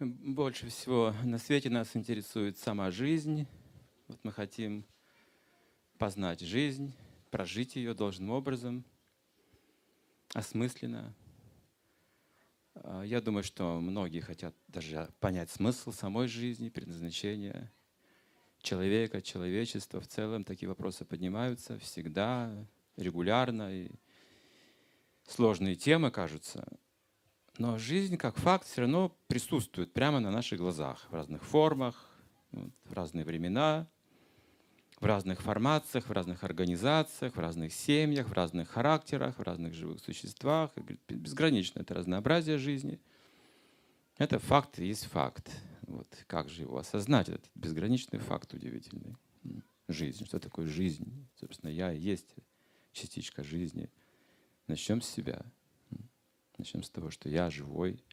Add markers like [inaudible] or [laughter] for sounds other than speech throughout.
Больше всего на свете нас интересует сама жизнь. Вот мы хотим познать жизнь, прожить ее должным образом, осмысленно. А, Я думаю, что многие хотят даже понять смысл самой жизни, предназначение человека, человечества. В целом такие вопросы поднимаются всегда, регулярно. И сложные темы кажутся. Но жизнь как факт все равно присутствует прямо на наших глазах в разных формах, в разные времена, в разных формациях, в разных организациях, в разных семьях, в разных характерах, в разных живых существах. Безгранично это разнообразие жизни. Это факт и есть факт. Вот как же его осознать, этот безграничный факт удивительный. Жизнь. Что такое жизнь? Собственно, я и есть частичка жизни. Начнем с себя. Начнем с того, что я живой,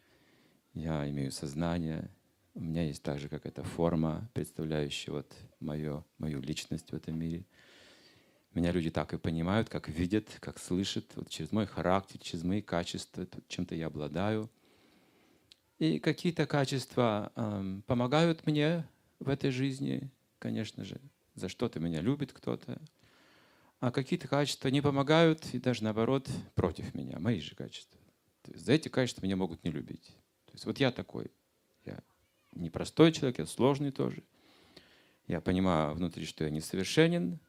я имею сознание, у меня есть также какая-то форма, представляющая вот мое, мою личность в этом мире. Меня люди так и понимают, как видят, как слышат, вот через мой характер, через мои качества, чем-то я обладаю. И какие-то качества эм, помогают мне в этой жизни, конечно же. За что-то меня любит кто-то. А какие-то качества не помогают и даже наоборот против меня, мои же качества. То есть за эти качества меня могут не любить. То есть вот я такой. Я непростой человек, я сложный тоже. Я понимаю внутри, что я несовершенен,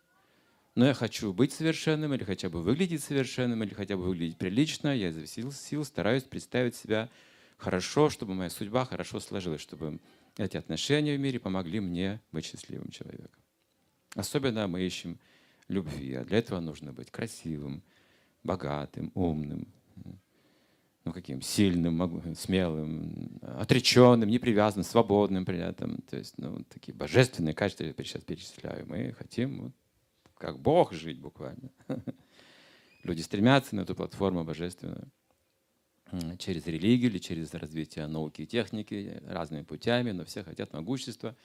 но я хочу быть совершенным, или хотя бы выглядеть совершенным, или хотя бы выглядеть прилично. Я изо всех сил стараюсь представить себя хорошо, чтобы моя судьба хорошо сложилась, чтобы эти отношения в мире помогли мне быть счастливым человеком. Особенно мы ищем любви, а для этого нужно быть красивым, богатым, умным, ну каким, сильным, смелым, отреченным, непривязанным, свободным при этом. То есть, ну, такие божественные качества я сейчас перечисляю. Мы хотим вот, как Бог жить буквально. [laughs] Люди стремятся на эту платформу божественную через религию или через развитие науки и техники разными путями, но все хотят могущества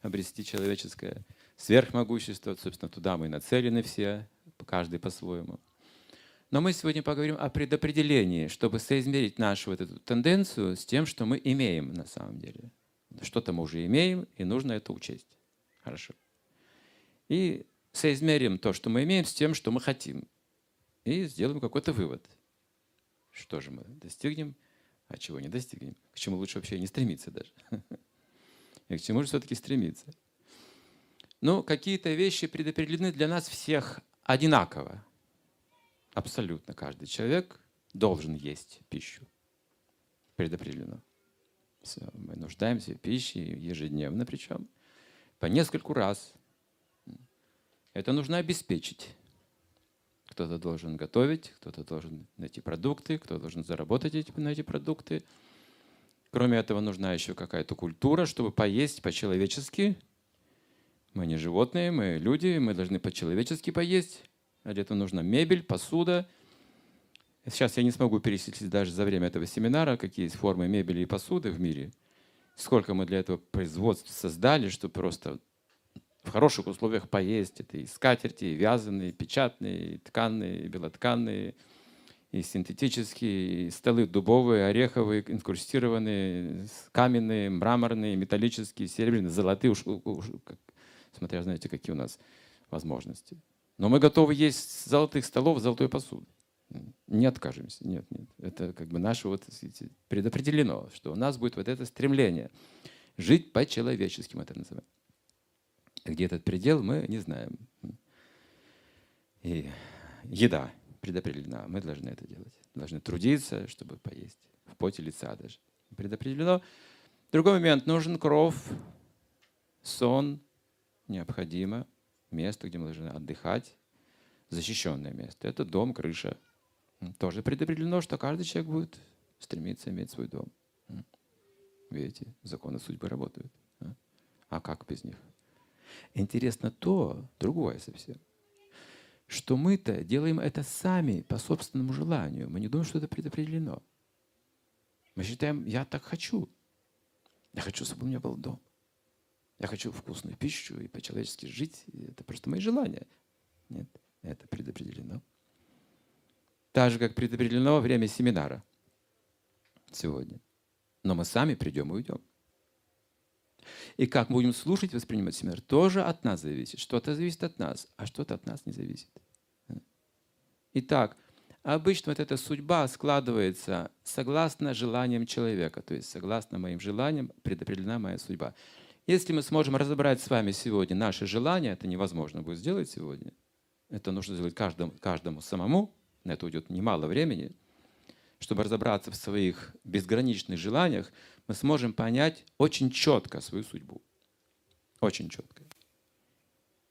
обрести человеческое, сверхмогущество. Собственно, туда мы и нацелены все, каждый по-своему. Но мы сегодня поговорим о предопределении, чтобы соизмерить нашу вот эту тенденцию с тем, что мы имеем на самом деле. Что-то мы уже имеем, и нужно это учесть. Хорошо. И соизмерим то, что мы имеем, с тем, что мы хотим. И сделаем какой-то вывод. Что же мы достигнем, а чего не достигнем. К чему лучше вообще не стремиться даже. [laughs] И к чему же все-таки стремиться. Ну, какие-то вещи предопределены для нас всех одинаково. Абсолютно каждый человек должен есть пищу. Предопределено. Мы нуждаемся в пище ежедневно, причем по нескольку раз. Это нужно обеспечить. Кто-то должен готовить, кто-то должен найти продукты, кто-то должен заработать эти, на эти продукты. Кроме этого, нужна еще какая-то культура, чтобы поесть по-человечески. Мы не животные, мы люди, мы должны по-человечески поесть. Для этого нужна мебель, посуда. Сейчас я не смогу перечислить даже за время этого семинара, какие есть формы мебели и посуды в мире. Сколько мы для этого производств создали, чтобы просто в хороших условиях поесть. Это и скатерти, и вязаные, и печатные, и тканые, и белотканые, и синтетические, и столы дубовые, ореховые, инкрустированные, каменные, мраморные, металлические, серебряные, золотые, уж, уж смотря, знаете, какие у нас возможности. Но мы готовы есть золотых столов, золотой посуды. Не откажемся. Нет, нет. Это как бы наше вот предопределено, что у нас будет вот это стремление жить по-человечески, мы это называем. Где этот предел, мы не знаем. И еда предопределена. Мы должны это делать. Должны трудиться, чтобы поесть. В поте лица даже. Предопределено. Другой момент. Нужен кров, сон. Необходимо. Место, где мы должны отдыхать. Защищенное место. Это дом, крыша. Тоже предопределено, что каждый человек будет стремиться иметь свой дом. Видите, законы судьбы работают. а? А как без них? Интересно то, другое совсем, что мы-то делаем это сами по собственному желанию. Мы не думаем, что это предопределено. Мы считаем, я так хочу. Я хочу, чтобы у меня был дом. Я хочу вкусную пищу и по-человечески жить. Это просто мои желания. Нет, это предопределено. Так же, как предопределено время семинара сегодня. Но мы сами придем и уйдем. И как мы будем слушать, воспринимать семинар, тоже от нас зависит. Что-то зависит от нас, а что-то от нас не зависит. Итак, обычно вот эта судьба складывается согласно желаниям человека, то есть согласно моим желаниям предопределена моя судьба. Если мы сможем разобрать с вами сегодня наши желания, это невозможно будет сделать сегодня. Это нужно сделать каждому, каждому самому. На это уйдет немало времени. Чтобы разобраться в своих безграничных желаниях, мы сможем понять очень четко свою судьбу. Очень четко.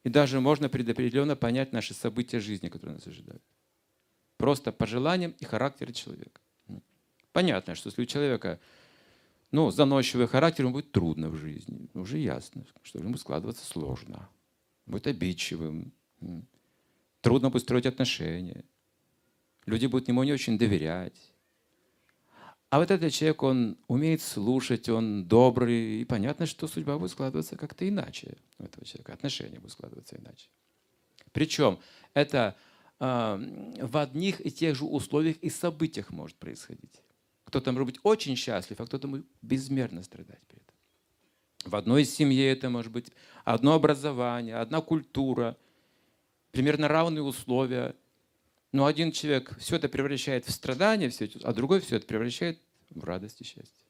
И даже можно предопределенно понять наши события жизни, которые нас ожидают. Просто по желаниям и характеру человека. Понятно, что если у человека ну, заносчивый характер, ему будет трудно в жизни. Уже ясно, что ему складываться сложно. Будет обидчивым. Трудно будет строить отношения. Люди будут ему не очень доверять. А вот этот человек, он умеет слушать, он добрый, и понятно, что судьба будет складываться как-то иначе у этого человека, отношения будут складываться иначе. Причем это э, в одних и тех же условиях и событиях может происходить. Кто-то может быть очень счастлив, а кто-то может безмерно страдать при этом. В одной семье это может быть одно образование, одна культура, примерно равные условия. Но один человек все это превращает в страдания, все это, а другой все это превращает в радость и счастье.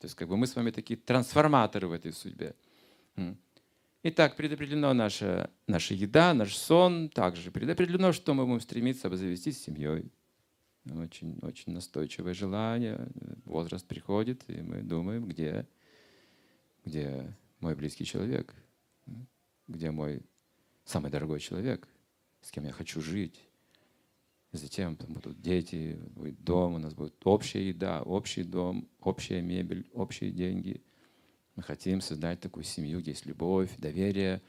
То есть как бы мы с вами такие трансформаторы в этой судьбе. Итак, предопределено наша, наша еда, наш сон. Также предопределено, что мы будем стремиться обзавестись семьей. Очень, очень настойчивое желание. Возраст приходит, и мы думаем, где, где мой близкий человек, где мой самый дорогой человек, с кем я хочу жить. Затем там будут дети, будет дом, у нас будет общая еда, общий дом, общая мебель, общие деньги. Мы хотим создать такую семью, где есть любовь, доверие,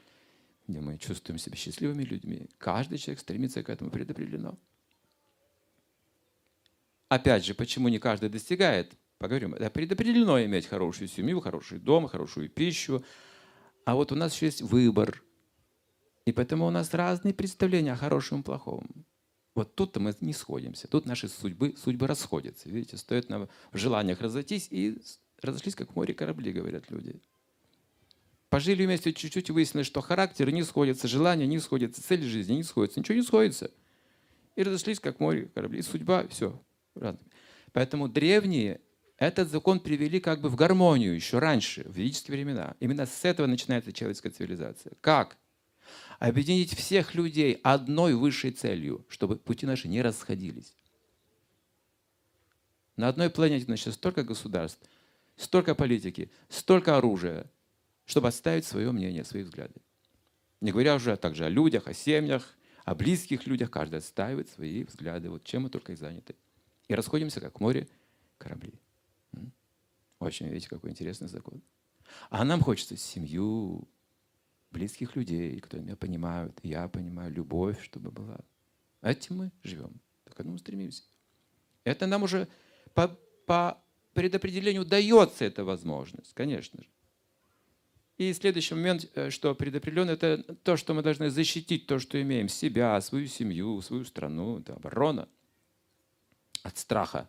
где мы чувствуем себя счастливыми людьми. Каждый человек стремится к этому предопределено. Опять же, почему не каждый достигает? Поговорим. Это предопределено иметь хорошую семью, хороший дом, хорошую пищу. А вот у нас еще есть выбор. И поэтому у нас разные представления о хорошем и плохом. Вот тут-то мы не сходимся. Тут наши судьбы, судьбы расходятся. Видите, стоит нам в желаниях разойтись, и разошлись, как в море корабли, говорят люди. Пожили вместе чуть-чуть и выяснили, что характеры не сходятся, желания не сходятся, цель жизни не сходятся, ничего не сходится. И разошлись, как море корабли. И судьба, все, разными. Поэтому древние этот закон привели как бы в гармонию еще раньше, в ведические времена. Именно с этого начинается человеческая цивилизация. Как? Объединить всех людей одной высшей целью, чтобы пути наши не расходились. На одной планете значит, столько государств, столько политики, столько оружия, чтобы отставить свое мнение, свои взгляды. Не говоря уже также о людях, о семьях, о близких людях, каждый отстаивает свои взгляды. Вот чем мы только и заняты. И расходимся, как море, корабли. Очень, видите, какой интересный закон. А нам хочется семью, близких людей, которые меня понимают, я понимаю, любовь, чтобы была. Этим мы живем, к этому стремимся. Это нам уже по, по предопределению дается эта возможность, конечно же. И следующий момент, э, что предопределено, это то, что мы должны защитить то, что имеем, себя, свою семью, свою страну, это оборона от страха,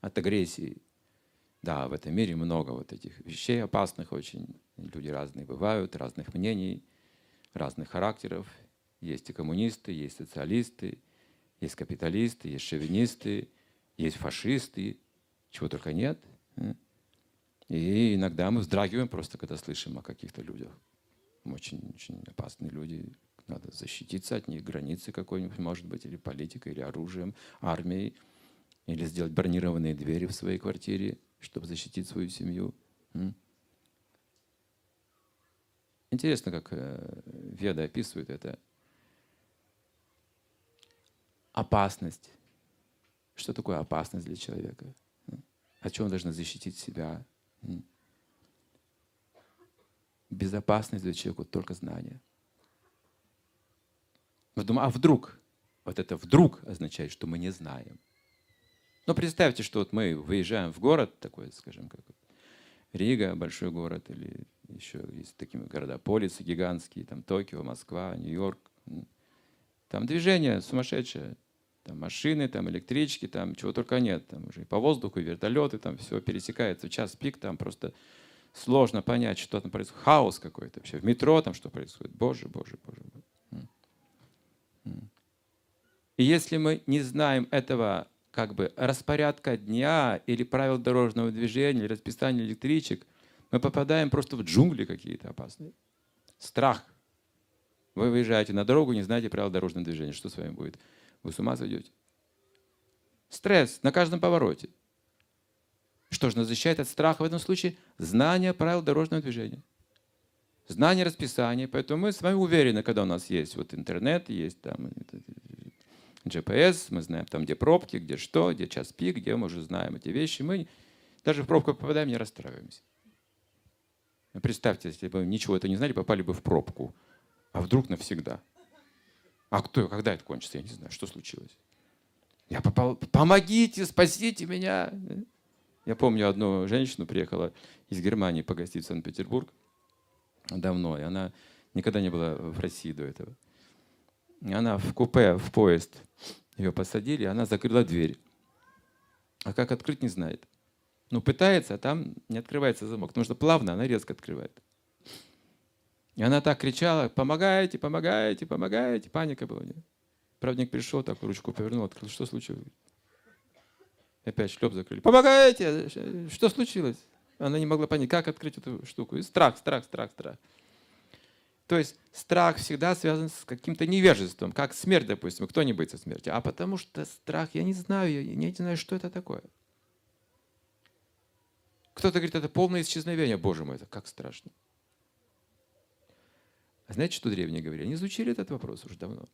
от агрессии. Да, в этом мире много вот этих вещей опасных очень. Люди разные бывают, разных мнений, разных характеров. Есть и коммунисты, есть социалисты, есть капиталисты, есть шовинисты, есть фашисты, чего только нет. И иногда мы вздрагиваем просто, когда слышим о каких-то людях. Очень, очень опасные люди. Надо защититься от них, границы какой-нибудь, может быть, или политикой, или оружием, армией. Или сделать бронированные двери в своей квартире, чтобы защитить свою семью. Интересно, как э, Веда описывает это. Опасность. Что такое опасность для человека? От чего он должен защитить себя? Безопасность для человека только знание. Мы думаем, а вдруг? Вот это вдруг означает, что мы не знаем. Но представьте, что вот мы выезжаем в город такой, скажем, как Рига, большой город, или еще есть такие города, полисы гигантские, там Токио, Москва, Нью-Йорк. Там движение сумасшедшее. Там машины, там электрички, там чего только нет. Там уже и по воздуху, и вертолеты, там все пересекается. В час пик там просто Сложно понять, что там происходит. Хаос какой-то вообще. В метро там что происходит. Боже, боже, боже. И если мы не знаем этого как бы распорядка дня или правил дорожного движения, или расписания электричек, мы попадаем просто в джунгли какие-то опасные. Страх. Вы выезжаете на дорогу, не знаете правил дорожного движения. Что с вами будет? Вы с ума сойдете. Стресс на каждом повороте. Что же нас защищает от страха в этом случае? Знание правил дорожного движения. Знание расписания. Поэтому мы с вами уверены, когда у нас есть вот интернет, есть там GPS, мы знаем там, где пробки, где что, где час пик, где мы уже знаем эти вещи. Мы даже в пробку попадаем, не расстраиваемся. Представьте, если бы ничего это не знали, попали бы в пробку. А вдруг навсегда? А кто, когда это кончится? Я не знаю, что случилось. Я попал, помогите, спасите меня. Я помню одну женщину, приехала из Германии погостить в Санкт-Петербург давно, и она никогда не была в России до этого. Она в купе, в поезд ее посадили, она закрыла дверь. А как открыть, не знает. Ну, пытается, а там не открывается замок. Потому что плавно она резко открывает. И она так кричала, помогайте, помогайте, помогайте. Паника была. Нет? Правдник пришел, так ручку повернул, открыл. Что случилось? Опять шлеп закрыли. Помогайте! Что случилось? Она не могла понять, как открыть эту штуку. И страх, страх, страх, страх. То есть страх всегда связан с каким-то невежеством, как смерть, допустим. Кто не боится смерти? А потому что страх, я не знаю, я не знаю, что это такое. Кто-то говорит, это полное исчезновение. Боже мой, это как страшно. А знаете, что древние говорили? Они изучили этот вопрос уже давно.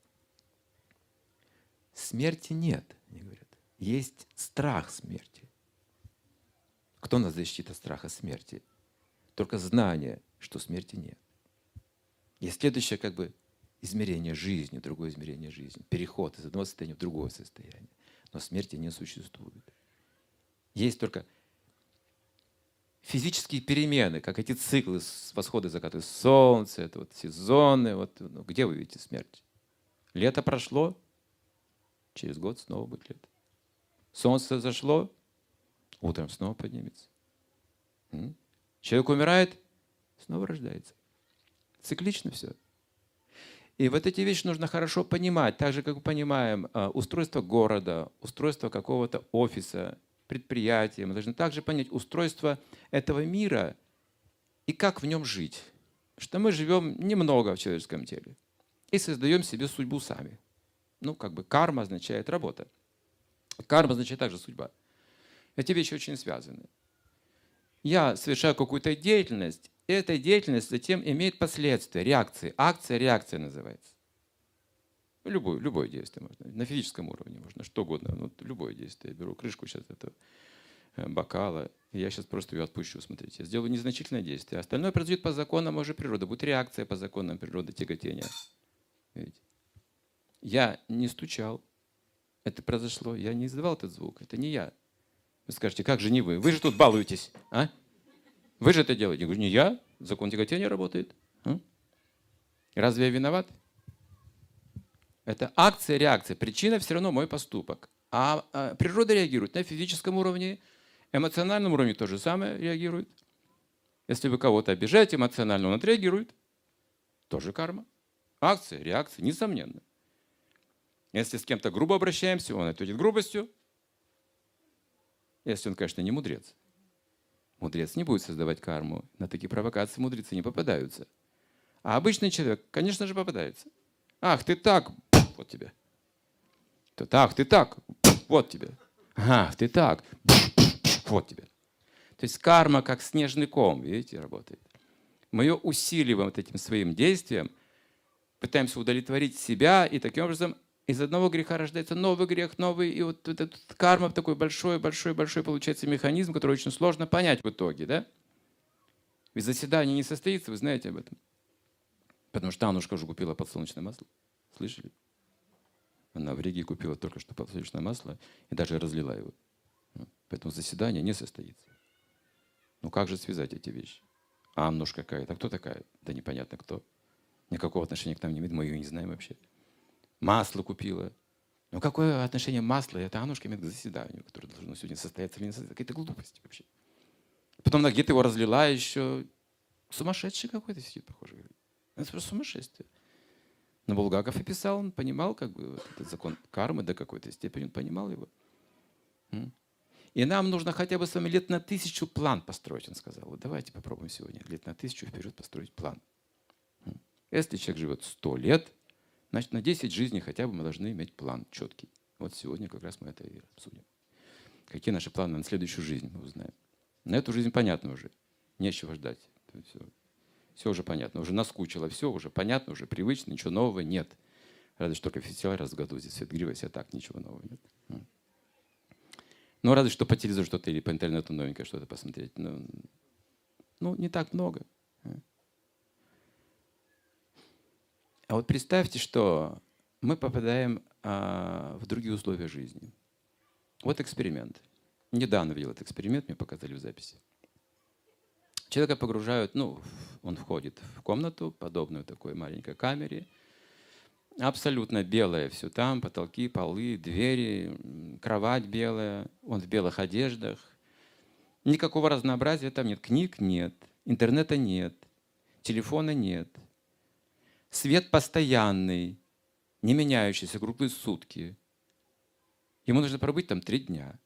Смерти нет, они говорят. Есть страх смерти. Кто нас защитит от страха смерти? Только знание, что смерти нет. Есть следующее как бы измерение жизни, другое измерение жизни. Переход из одного состояния в другое состояние. Но смерти не существует. Есть только физические перемены, как эти циклы восхода и заката солнца, это вот сезоны. Вот, ну, где вы видите смерть? Лето прошло, через год снова будет лето. Солнце зашло, утром снова поднимется. Человек умирает, снова рождается. Циклично все. И вот эти вещи нужно хорошо понимать, так же, как мы понимаем а, устройство города, устройство какого-то офиса, предприятия. Мы должны также понять устройство этого мира и как в нем жить. Что мы живем немного в человеческом теле и создаем себе судьбу сами. Ну, как бы карма означает работа. Карма означает также судьба. Эти вещи очень связаны. Я совершаю какую-то деятельность, эта деятельность затем имеет последствия, реакции. Акция, реакция называется. Любое, любое действие можно. На физическом уровне можно, что угодно. Ну, любое действие. Я беру крышку сейчас этого э, бокала, я сейчас просто ее отпущу. Смотрите, я сделаю незначительное действие. Остальное произойдет по законам уже природы. Будет реакция по законам природы тяготения. Видите? Я не стучал. Это произошло. Я не издавал этот звук. Это не я. Вы скажете, как же не вы? Вы же тут балуетесь. А? Вы же это делаете. Я говорю, не я. Закон тяготения работает. А? Разве я виноват? Это акция, реакция. Причина все равно мой поступок. А, а природа реагирует на физическом уровне, эмоциональном уровне то же самое реагирует. Если вы кого-то обижаете эмоционально, он отреагирует. Тоже карма. Акция, реакция, несомненно. Если с кем-то грубо обращаемся, он ответит грубостью. Если он, конечно, не мудрец. Мудрец не будет создавать карму. На такие провокации мудрецы не попадаются. А обычный человек, конечно же, попадается. Ах, ты так, вот тебе. Тут, ах, ты так, вот тебе. Ах, ты так, вот тебе. То есть карма как снежный ком, видите, работает. Мы ее усиливаем вот этим своим действием, пытаемся удовлетворить себя, и таким образом из одного греха рождается новый грех, новый, и вот этот карма такой большой, большой, большой получается механизм, который очень сложно понять в итоге, да? Ведь заседание не состоится, вы знаете об этом. Потому что Аннушка уже купила подсолнечное масло. Слышали? Она в Риге купила только что подсолнечное масло и даже разлила его. Поэтому заседание не состоится. Ну как же связать эти вещи? А Аннушка какая-то. А кто такая? Да непонятно кто. Никакого отношения к нам не имеет. Мы ее не знаем вообще масло купила. Ну какое отношение масла это Аннушка имеет к заседанию, которое должно сегодня состояться или не состояться? Какая-то глупость вообще. Потом она где-то его разлила еще. Сумасшедший какой-то сидит, похоже. Это просто сумасшествие. Но Булгаков и писал, он понимал как бы вот этот закон кармы до какой-то степени, он понимал его. И нам нужно хотя бы с вами лет на тысячу план построить, он сказал. Вот давайте попробуем сегодня лет на тысячу вперед построить план. Если человек живет сто лет, значит на 10 жизней хотя бы мы должны иметь план четкий. Вот сегодня как раз мы это и обсудим. Какие наши планы на следующую жизнь мы узнаем. На эту жизнь понятно уже. Нечего ждать. Все, все уже понятно. Уже наскучило все, уже понятно, уже привычно, ничего нового нет. Разве что только фестиваль раз в году здесь свет грива, а так ничего нового нет. Ну, разве что по телевизору что-то или по интернету новенькое что-то посмотреть. Ну, ну, не так много. А вот представьте, что мы попадаем а, в другие условия жизни. Вот эксперимент. Недавно видел этот эксперимент, мне показали в записи. Человека погружают, ну, он входит в комнату, подобную такой маленькой камере, абсолютно белое все там, потолки, полы, двери, кровать белая, он в белых одеждах. Никакого разнообразия там нет. Книг нет, интернета нет, телефона нет. Свет постоянный, не меняющийся круглые сутки. Ему нужно пробыть там три дня.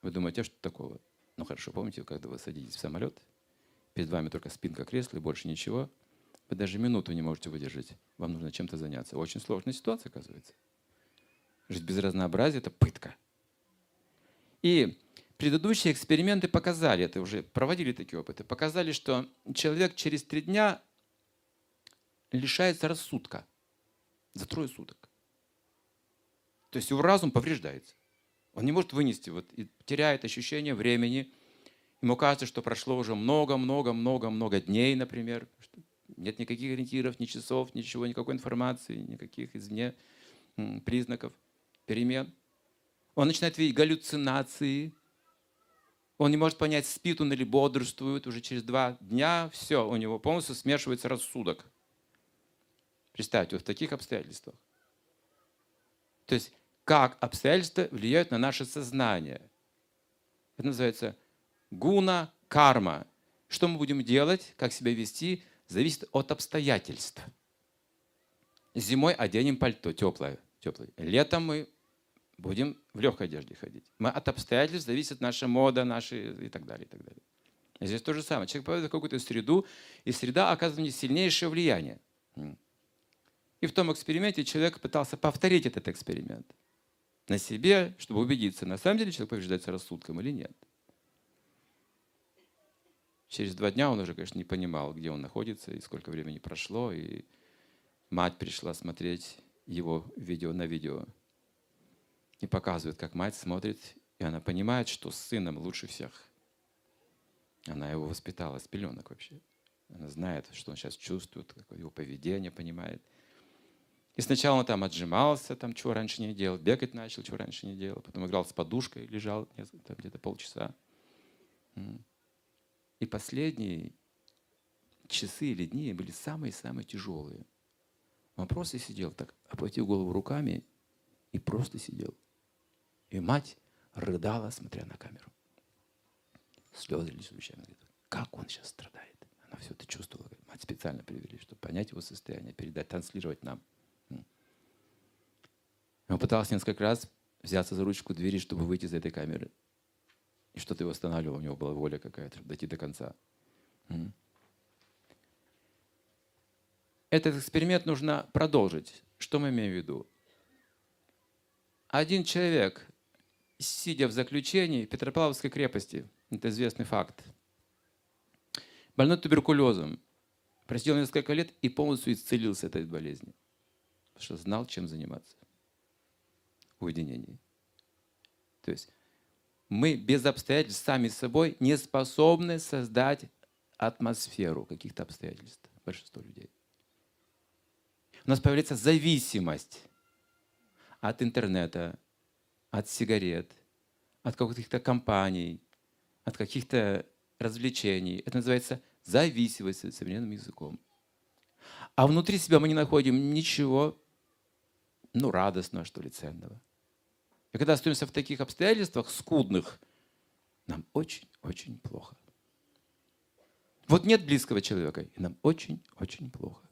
Вы думаете, а что такого? Ну хорошо, помните, когда вы садитесь в самолет, перед вами только спинка кресла и больше ничего, вы даже минуту не можете выдержать. Вам нужно чем-то заняться. Очень сложная ситуация, оказывается. Жить без разнообразия – это пытка. И предыдущие эксперименты показали, это уже проводили такие опыты, показали, что человек через три дня лишается рассудка за трое суток. То есть его разум повреждается. Он не может вынести, вот, и теряет ощущение времени. Ему кажется, что прошло уже много-много-много-много дней, например. Нет никаких ориентиров, ни часов, ничего, никакой информации, никаких извне признаков перемен. Он начинает видеть галлюцинации. Он не может понять, спит он или бодрствует. Уже через два дня все, у него полностью смешивается рассудок. Представьте, вот в таких обстоятельствах. То есть, как обстоятельства влияют на наше сознание. Это называется гуна карма. Что мы будем делать, как себя вести, зависит от обстоятельств. Зимой оденем пальто теплое, теплое. Летом мы будем в легкой одежде ходить. Мы от обстоятельств зависит наша мода, наши и так далее, и так далее. Здесь то же самое. Человек попадает в какую-то среду, и среда оказывает сильнейшее влияние. И в том эксперименте человек пытался повторить этот эксперимент на себе, чтобы убедиться, на самом деле человек побеждается рассудком или нет. Через два дня он уже, конечно, не понимал, где он находится и сколько времени прошло. И мать пришла смотреть его видео на видео. И показывает, как мать смотрит, и она понимает, что с сыном лучше всех. Она его воспитала с пеленок вообще. Она знает, что он сейчас чувствует, какое его поведение понимает – и сначала он там отжимался, там, чего раньше не делал, бегать начал, чего раньше не делал. Потом играл с подушкой, лежал где-то полчаса. И последние часы или дни были самые-самые тяжелые. Он просто сидел так, опустил голову руками и просто сидел. И мать рыдала, смотря на камеру. Слезы лились ручьями. Как он сейчас страдает. Она все это чувствовала. Мать специально привели, чтобы понять его состояние, передать, транслировать нам – он пытался несколько раз взяться за ручку двери, чтобы выйти из этой камеры. И что-то его останавливало, у него была воля какая-то, дойти до конца. Этот эксперимент нужно продолжить. Что мы имеем в виду? Один человек, сидя в заключении Петропавловской крепости, это известный факт, больной туберкулезом, просидел несколько лет и полностью исцелился от этой болезни, потому что знал, чем заниматься уединении. То есть мы без обстоятельств сами собой не способны создать атмосферу каких-то обстоятельств. Большинство людей. У нас появляется зависимость от интернета, от сигарет, от каких-то компаний, от каких-то развлечений. Это называется зависимость современным языком. А внутри себя мы не находим ничего, ну, радостного, что ли, ценного. И когда остаемся в таких обстоятельствах скудных, нам очень-очень плохо. Вот нет близкого человека, и нам очень-очень плохо.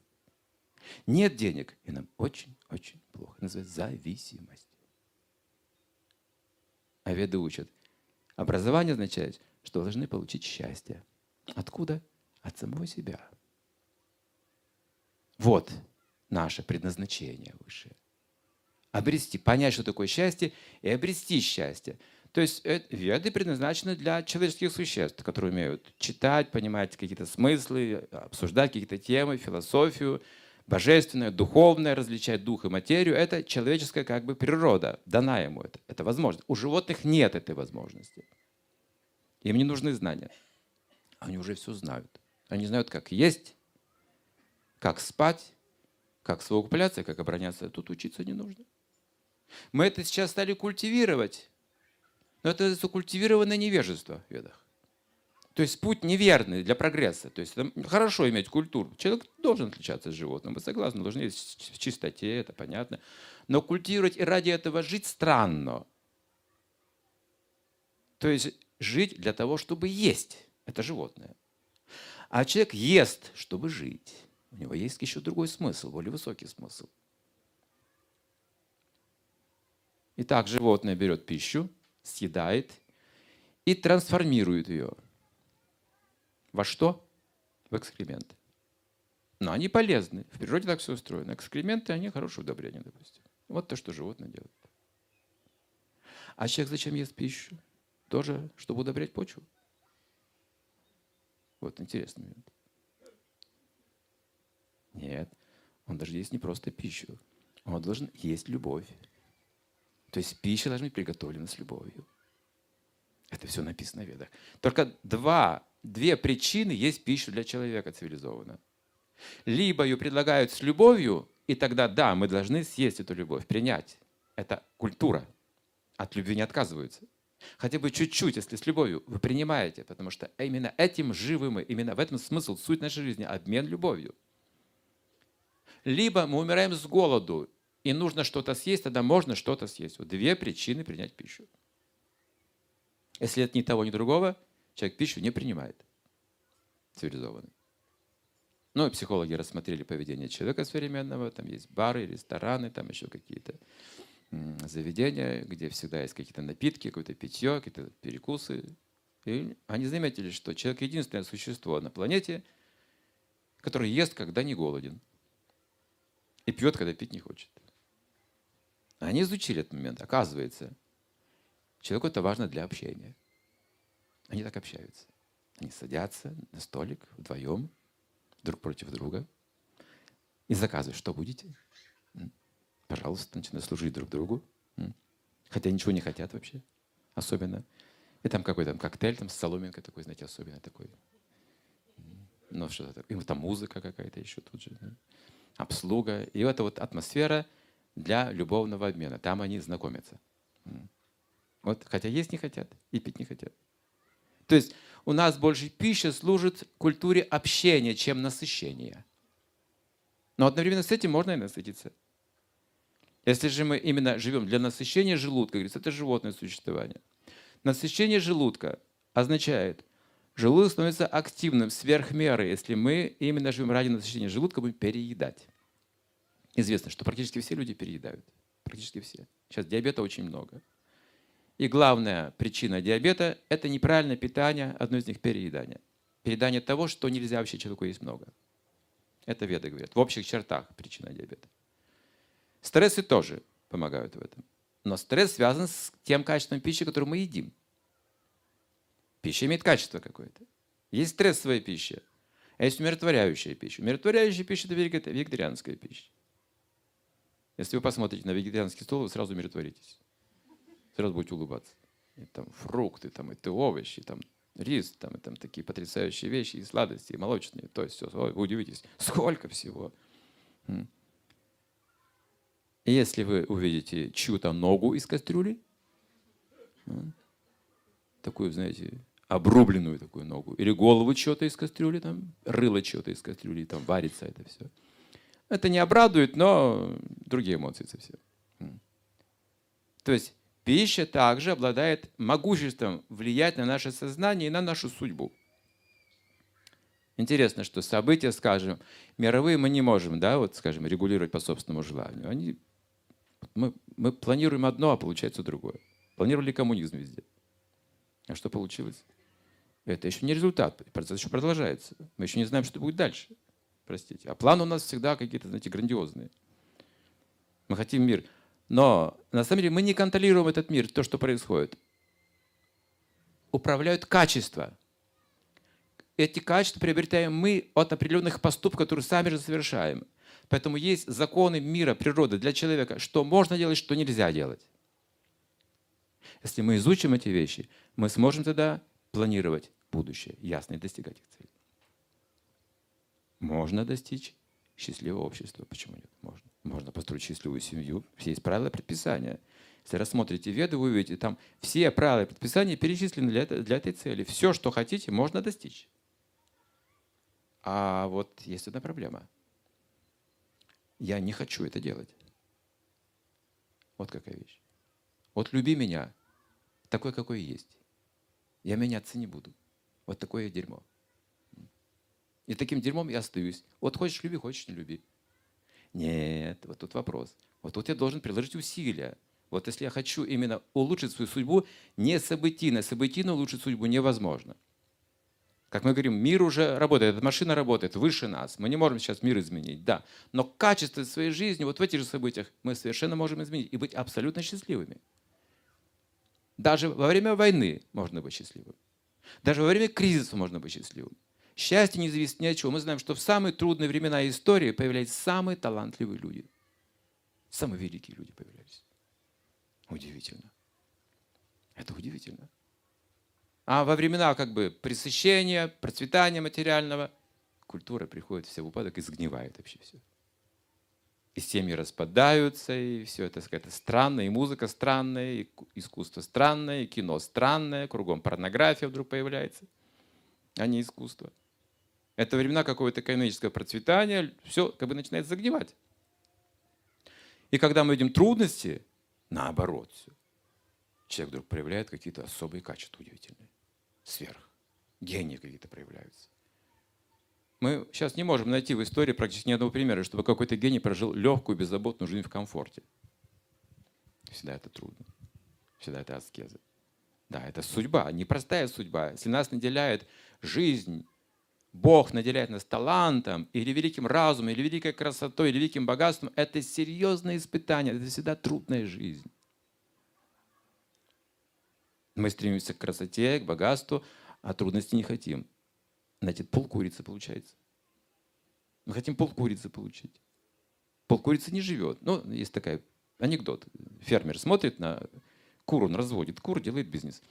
Нет денег, и нам очень-очень плохо. называется зависимость. А веды учат. Образование означает, что должны получить счастье. Откуда? От самого себя. Вот наше предназначение высшее. Обрести, понять, что такое счастье, и обрести счастье. То есть э, веды предназначены для человеческих существ, которые умеют читать, понимать какие-то смыслы, обсуждать какие-то темы, философию, божественное, духовное, различать дух и материю. Это человеческая как бы природа, дана ему это. Это возможность. У животных нет этой возможности. Им не нужны знания. Они уже все знают. Они знают, как есть, как спать, как совокупляться, как обороняться. Тут учиться не нужно. Мы это сейчас стали культивировать. Но это закультивированное невежество в ведах. То есть путь неверный для прогресса. То есть хорошо иметь культуру. Человек должен отличаться от животным. Мы согласны, должны быть в чистоте, это понятно. Но культивировать и ради этого жить странно. То есть жить для того, чтобы есть. Это животное. А человек ест, чтобы жить. У него есть еще другой смысл, более высокий смысл. Итак, животное берет пищу, съедает и трансформирует ее. Во что? В экскременты. Но они полезны. В природе так все устроено. Экскременты, они хорошее удобрение, допустим. Вот то, что животное делает. А человек зачем ест пищу? Тоже, чтобы удобрять почву? Вот интересный момент. Нет, он даже есть не просто пищу. Он должен есть любовь. То есть пища должна быть приготовлена с любовью. Это все написано в ведах. Только два, две причины есть пища для человека цивилизованно. Либо ее предлагают с любовью, и тогда да, мы должны съесть эту любовь, принять. Это культура. От любви не отказываются. Хотя бы чуть-чуть, если с любовью, вы принимаете, потому что именно этим живы мы, именно в этом смысл, суть нашей жизни, обмен любовью. Либо мы умираем с голоду, и нужно что-то съесть, тогда можно что-то съесть. Вот две причины принять пищу. Если это ни того, ни другого, человек пищу не принимает. Цивилизованный. Ну, и психологи рассмотрели поведение человека современного. Там есть бары, рестораны, там еще какие-то заведения, где всегда есть какие-то напитки, какое-то питье, какие-то перекусы. И они заметили, что человек единственное существо на планете, которое ест, когда не голоден. И пьет, когда пить не хочет. Они изучили этот момент. Оказывается, человеку это важно для общения. Они так общаются. Они садятся на столик вдвоем, друг против друга, и заказывают, что будете. Пожалуйста, начинают служить друг другу. Хотя ничего не хотят вообще, особенно. И там какой-то коктейль там с соломинкой такой, знаете, особенно такой. Ну, что-то такое. И там музыка какая-то еще тут же. Обслуга. И вот эта вот атмосфера – для любовного обмена. Там они знакомятся. Вот, хотя есть не хотят и пить не хотят. То есть у нас больше пища служит культуре общения, чем насыщения. Но одновременно с этим можно и насытиться. Если же мы именно живем для насыщения желудка, говорится, это животное существование. Насыщение желудка означает, желудок становится активным сверх меры, если мы именно живем ради насыщения желудка, будем переедать известно, что практически все люди переедают. Практически все. Сейчас диабета очень много. И главная причина диабета – это неправильное питание, одно из них – переедание. Переедание того, что нельзя вообще человеку есть много. Это веды говорят. В общих чертах причина диабета. Стрессы тоже помогают в этом. Но стресс связан с тем качеством пищи, которую мы едим. Пища имеет качество какое-то. Есть стрессовая пища, а есть умиротворяющая пища. Умиротворяющая пища – это вегетарианская пища. Если вы посмотрите на вегетарианский стол, вы сразу умиротворитесь. Сразу будете улыбаться. И там фрукты, там, это овощи, там рис, там, и там такие потрясающие вещи, и сладости, и молочные. То есть все, вы удивитесь, сколько всего. И если вы увидите чью-то ногу из кастрюли, такую, знаете, обрубленную такую ногу, или голову чего-то из кастрюли, там, рыло чего-то из кастрюли, там варится это все – это не обрадует, но другие эмоции совсем. То есть Пища также обладает могуществом влиять на наше сознание и на нашу судьбу. Интересно, что события, скажем, мировые мы не можем, да, вот, скажем, регулировать по собственному желанию. Они, мы, мы планируем одно, а получается другое. Планировали коммунизм везде. А что получилось? Это еще не результат, процесс еще продолжается. Мы еще не знаем, что будет дальше. Простите. А планы у нас всегда какие-то, знаете, грандиозные. Мы хотим мир. Но на самом деле мы не контролируем этот мир, то, что происходит. Управляют качества. Эти качества приобретаем мы от определенных поступков, которые сами же совершаем. Поэтому есть законы мира, природы для человека, что можно делать, что нельзя делать. Если мы изучим эти вещи, мы сможем тогда планировать будущее, ясно и достигать их целей. Можно достичь счастливого общества. Почему нет? Можно. Можно построить счастливую семью. Все есть правила предписания. Если рассмотрите Веды, вы увидите, там все правила предписания перечислены для, для этой цели. Все, что хотите, можно достичь. А вот есть одна проблема. Я не хочу это делать. Вот какая вещь. Вот люби меня, такой, какой есть. Я меняться не буду. Вот такое дерьмо. И таким дерьмом я остаюсь. Вот хочешь люби, хочешь не люби. Нет, вот тут вопрос. Вот тут я должен приложить усилия. Вот если я хочу именно улучшить свою судьбу, не событийно. Событийно улучшить судьбу невозможно. Как мы говорим, мир уже работает, эта машина работает выше нас. Мы не можем сейчас мир изменить, да. Но качество своей жизни вот в этих же событиях мы совершенно можем изменить и быть абсолютно счастливыми. Даже во время войны можно быть счастливым. Даже во время кризиса можно быть счастливым. Счастье не зависит ни от чего. Мы знаем, что в самые трудные времена истории появлялись самые талантливые люди. Самые великие люди появлялись. Удивительно. Это удивительно. А во времена как бы пресыщения, процветания материального, культура приходит вся в упадок и сгнивает вообще все и семьи распадаются, и все это какая-то странное, и музыка странная, и искусство странное, и кино странное, кругом порнография вдруг появляется, а не искусство. Это времена какого-то экономического процветания, все как бы начинает загнивать. И когда мы видим трудности, наоборот, человек вдруг проявляет какие-то особые качества удивительные, сверх, гении какие-то проявляются. Мы сейчас не можем найти в истории практически ни одного примера, чтобы какой-то гений прожил легкую, беззаботную жизнь в комфорте. Всегда это трудно. Всегда это аскеза. Да, это судьба, непростая судьба. Если нас наделяет жизнь, Бог наделяет нас талантом, или великим разумом, или великой красотой, или великим богатством, это серьезное испытание, это всегда трудная жизнь. Мы стремимся к красоте, к богатству, а трудности не хотим. Значит, полкурицы получается. Мы хотим полкурицы получить. Полкурицы не живет. Ну, есть такая анекдот. Фермер смотрит на кур, он разводит кур, делает бизнес.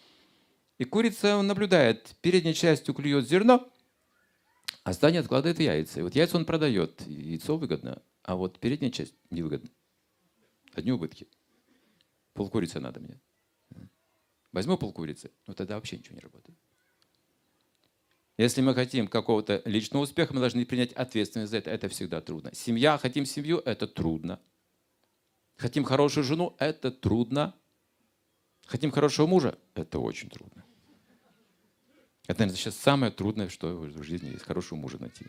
И курица, он наблюдает, передней частью клюет зерно, а задней откладывает яйца. И вот яйца он продает, яйцо выгодно, а вот передняя часть невыгодна. Одни убытки. Полкурицы надо мне. Возьму полкурицы, но тогда вообще ничего не работает. Если мы хотим какого-то личного успеха, мы должны принять ответственность за это. Это всегда трудно. Семья, хотим семью, это трудно. Хотим хорошую жену, это трудно. Хотим хорошего мужа, это очень трудно. Это, наверное, сейчас самое трудное, что в жизни есть. Хорошего мужа найти.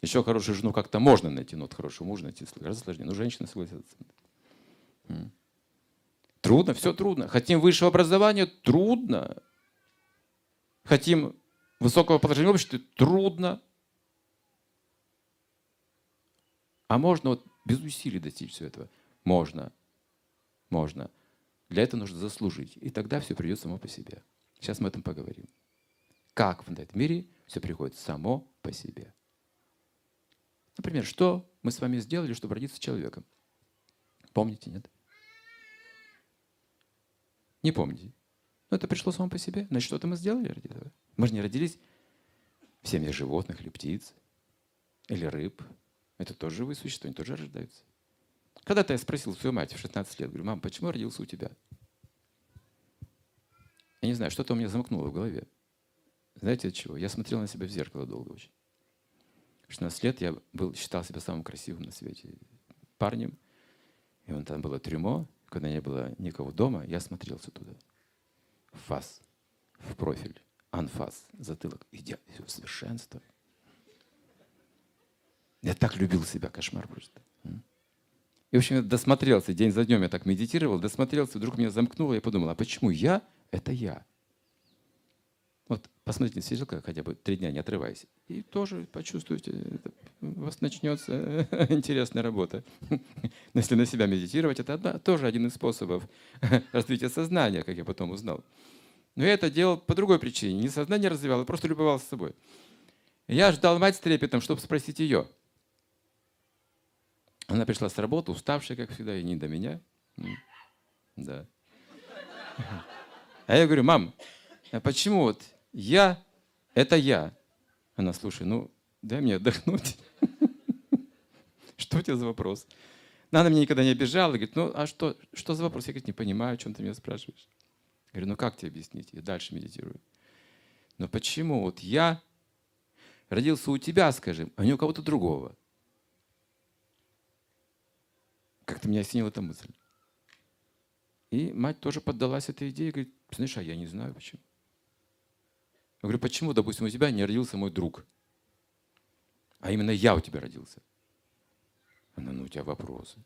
Еще хорошую жену как-то можно найти, но вот хорошего мужа найти гораздо сложнее. Но женщина согласится. Трудно, все трудно. Хотим высшего образования, трудно. Хотим высокого положения в обществе трудно. А можно вот без усилий достичь всего этого? Можно. Можно. Для этого нужно заслужить. И тогда все придет само по себе. Сейчас мы об этом поговорим. Как в этом мире все приходит само по себе. Например, что мы с вами сделали, чтобы родиться человеком? Помните, нет? Не помните. Но это пришло само по себе. Значит, что-то мы сделали ради этого. Мы же не родились в семьях животных или птиц, или рыб. Это тоже живые существа, они тоже рождаются. Когда-то я спросил свою мать в 16 лет, говорю, мам, почему я родился у тебя? Я не знаю, что-то у меня замкнуло в голове. Знаете от чего? Я смотрел на себя в зеркало долго очень. В 16 лет я был, считал себя самым красивым на свете парнем. И он там было трюмо, когда не было никого дома, я смотрелся туда. Фас, в профиль, анфас, затылок. Идеально, совершенство. Я так любил себя, кошмар просто. И, в общем, я досмотрелся, день за днем я так медитировал, досмотрелся, вдруг меня замкнуло, я подумал, а почему я — это я? Вот посмотрите на сиделка хотя бы три дня, не отрываясь. И тоже почувствуйте, у вас начнется [laughs] интересная работа. [laughs] Если на себя медитировать, это одна, тоже один из способов [laughs] развития сознания, как я потом узнал. Но я это делал по другой причине. Не сознание развивал, а просто любовался собой. Я ждал мать с трепетом, чтобы спросить ее — она пришла с работы, уставшая, как всегда, и не до меня. Да. А я говорю, мам, а почему вот я — это я? Она, слушай, ну, дай мне отдохнуть. [laughs] Что у тебя за вопрос? Она меня никогда не обижала. Говорит, ну, а что, что за вопрос? Я, говорит, не понимаю, о чем ты меня спрашиваешь. Я говорю, ну, как тебе объяснить? Я дальше медитирую. Но почему вот я родился у тебя, скажем, а не у кого-то другого? Как-то меня осенила эта мысль. И мать тоже поддалась этой идее и говорит, знаешь, а я не знаю почему. Я говорю, почему, допустим, у тебя не родился мой друг, а именно я у тебя родился? Она, ну у тебя вопросы.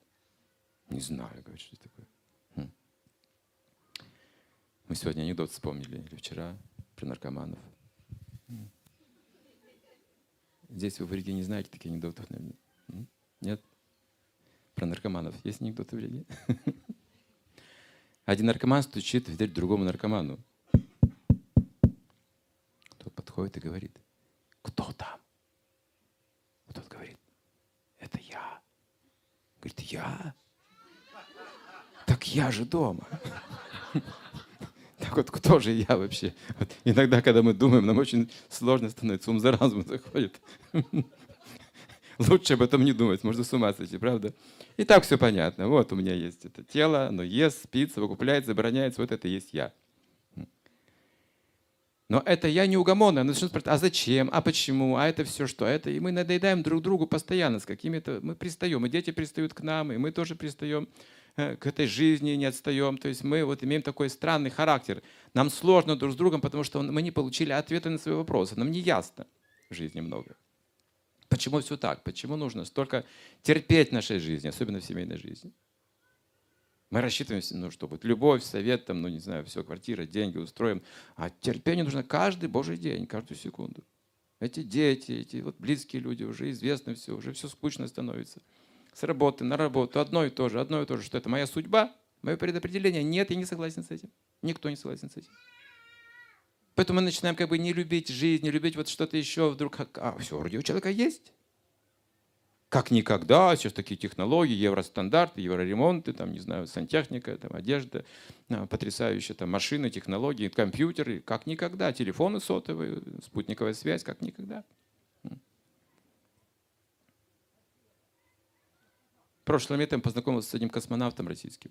Не знаю, говорит, что такое. Хм. Мы сегодня анекдот вспомнили, или вчера, про наркоманов. Здесь вы в Риге не знаете таких анекдотов, наверное? Нет? Про наркоманов есть анекдоты в Риге? [laughs] Один наркоман стучит в дверь другому наркоману. Тот подходит и говорит, кто там? Тот говорит, это я. Говорит, я? Так я же дома. Так вот, кто же я вообще? Вот иногда, когда мы думаем, нам очень сложно становится, ум за разум заходит. [laughs] Лучше об этом не думать, можно с ума сойти, правда? И так все понятно. Вот у меня есть это тело, оно ест, спит, совокупляется, забороняется, вот это есть я. Но это я неугомонно. Оно начнет спрашивать, а зачем, а почему, а это все что? Это и мы надоедаем друг другу постоянно с какими-то... Мы пристаем, и дети пристают к нам, и мы тоже пристаем э, к этой жизни, не отстаем. То есть мы вот имеем такой странный характер. Нам сложно друг с другом, потому что мы не получили ответа на свои вопросы. Нам не ясно жизни много. Почему все так? Почему нужно столько терпеть в нашей жизни, особенно в семейной жизни? Мы рассчитываем, ну, что будет любовь, совет, там, ну, не знаю, все, квартира, деньги устроим. А терпение нужно каждый божий день, каждую секунду. Эти дети, эти вот близкие люди, уже известно все, уже все скучно становится. С работы на работу, одно и то же, одно и то же, что это моя судьба, мое предопределение. Нет, я не согласен с этим. Никто не согласен с этим. Поэтому мы начинаем как бы не любить жизнь, не любить вот что-то еще вдруг. А все, вроде у человека есть. Как никогда, сейчас такие технологии, евростандарты, евроремонты, там, не знаю, сантехника, там, одежда, а, потрясающие там, машины, технологии, компьютеры, как никогда, телефоны сотовые, спутниковая связь, как никогда. Прошлым летом познакомился с одним космонавтом российским.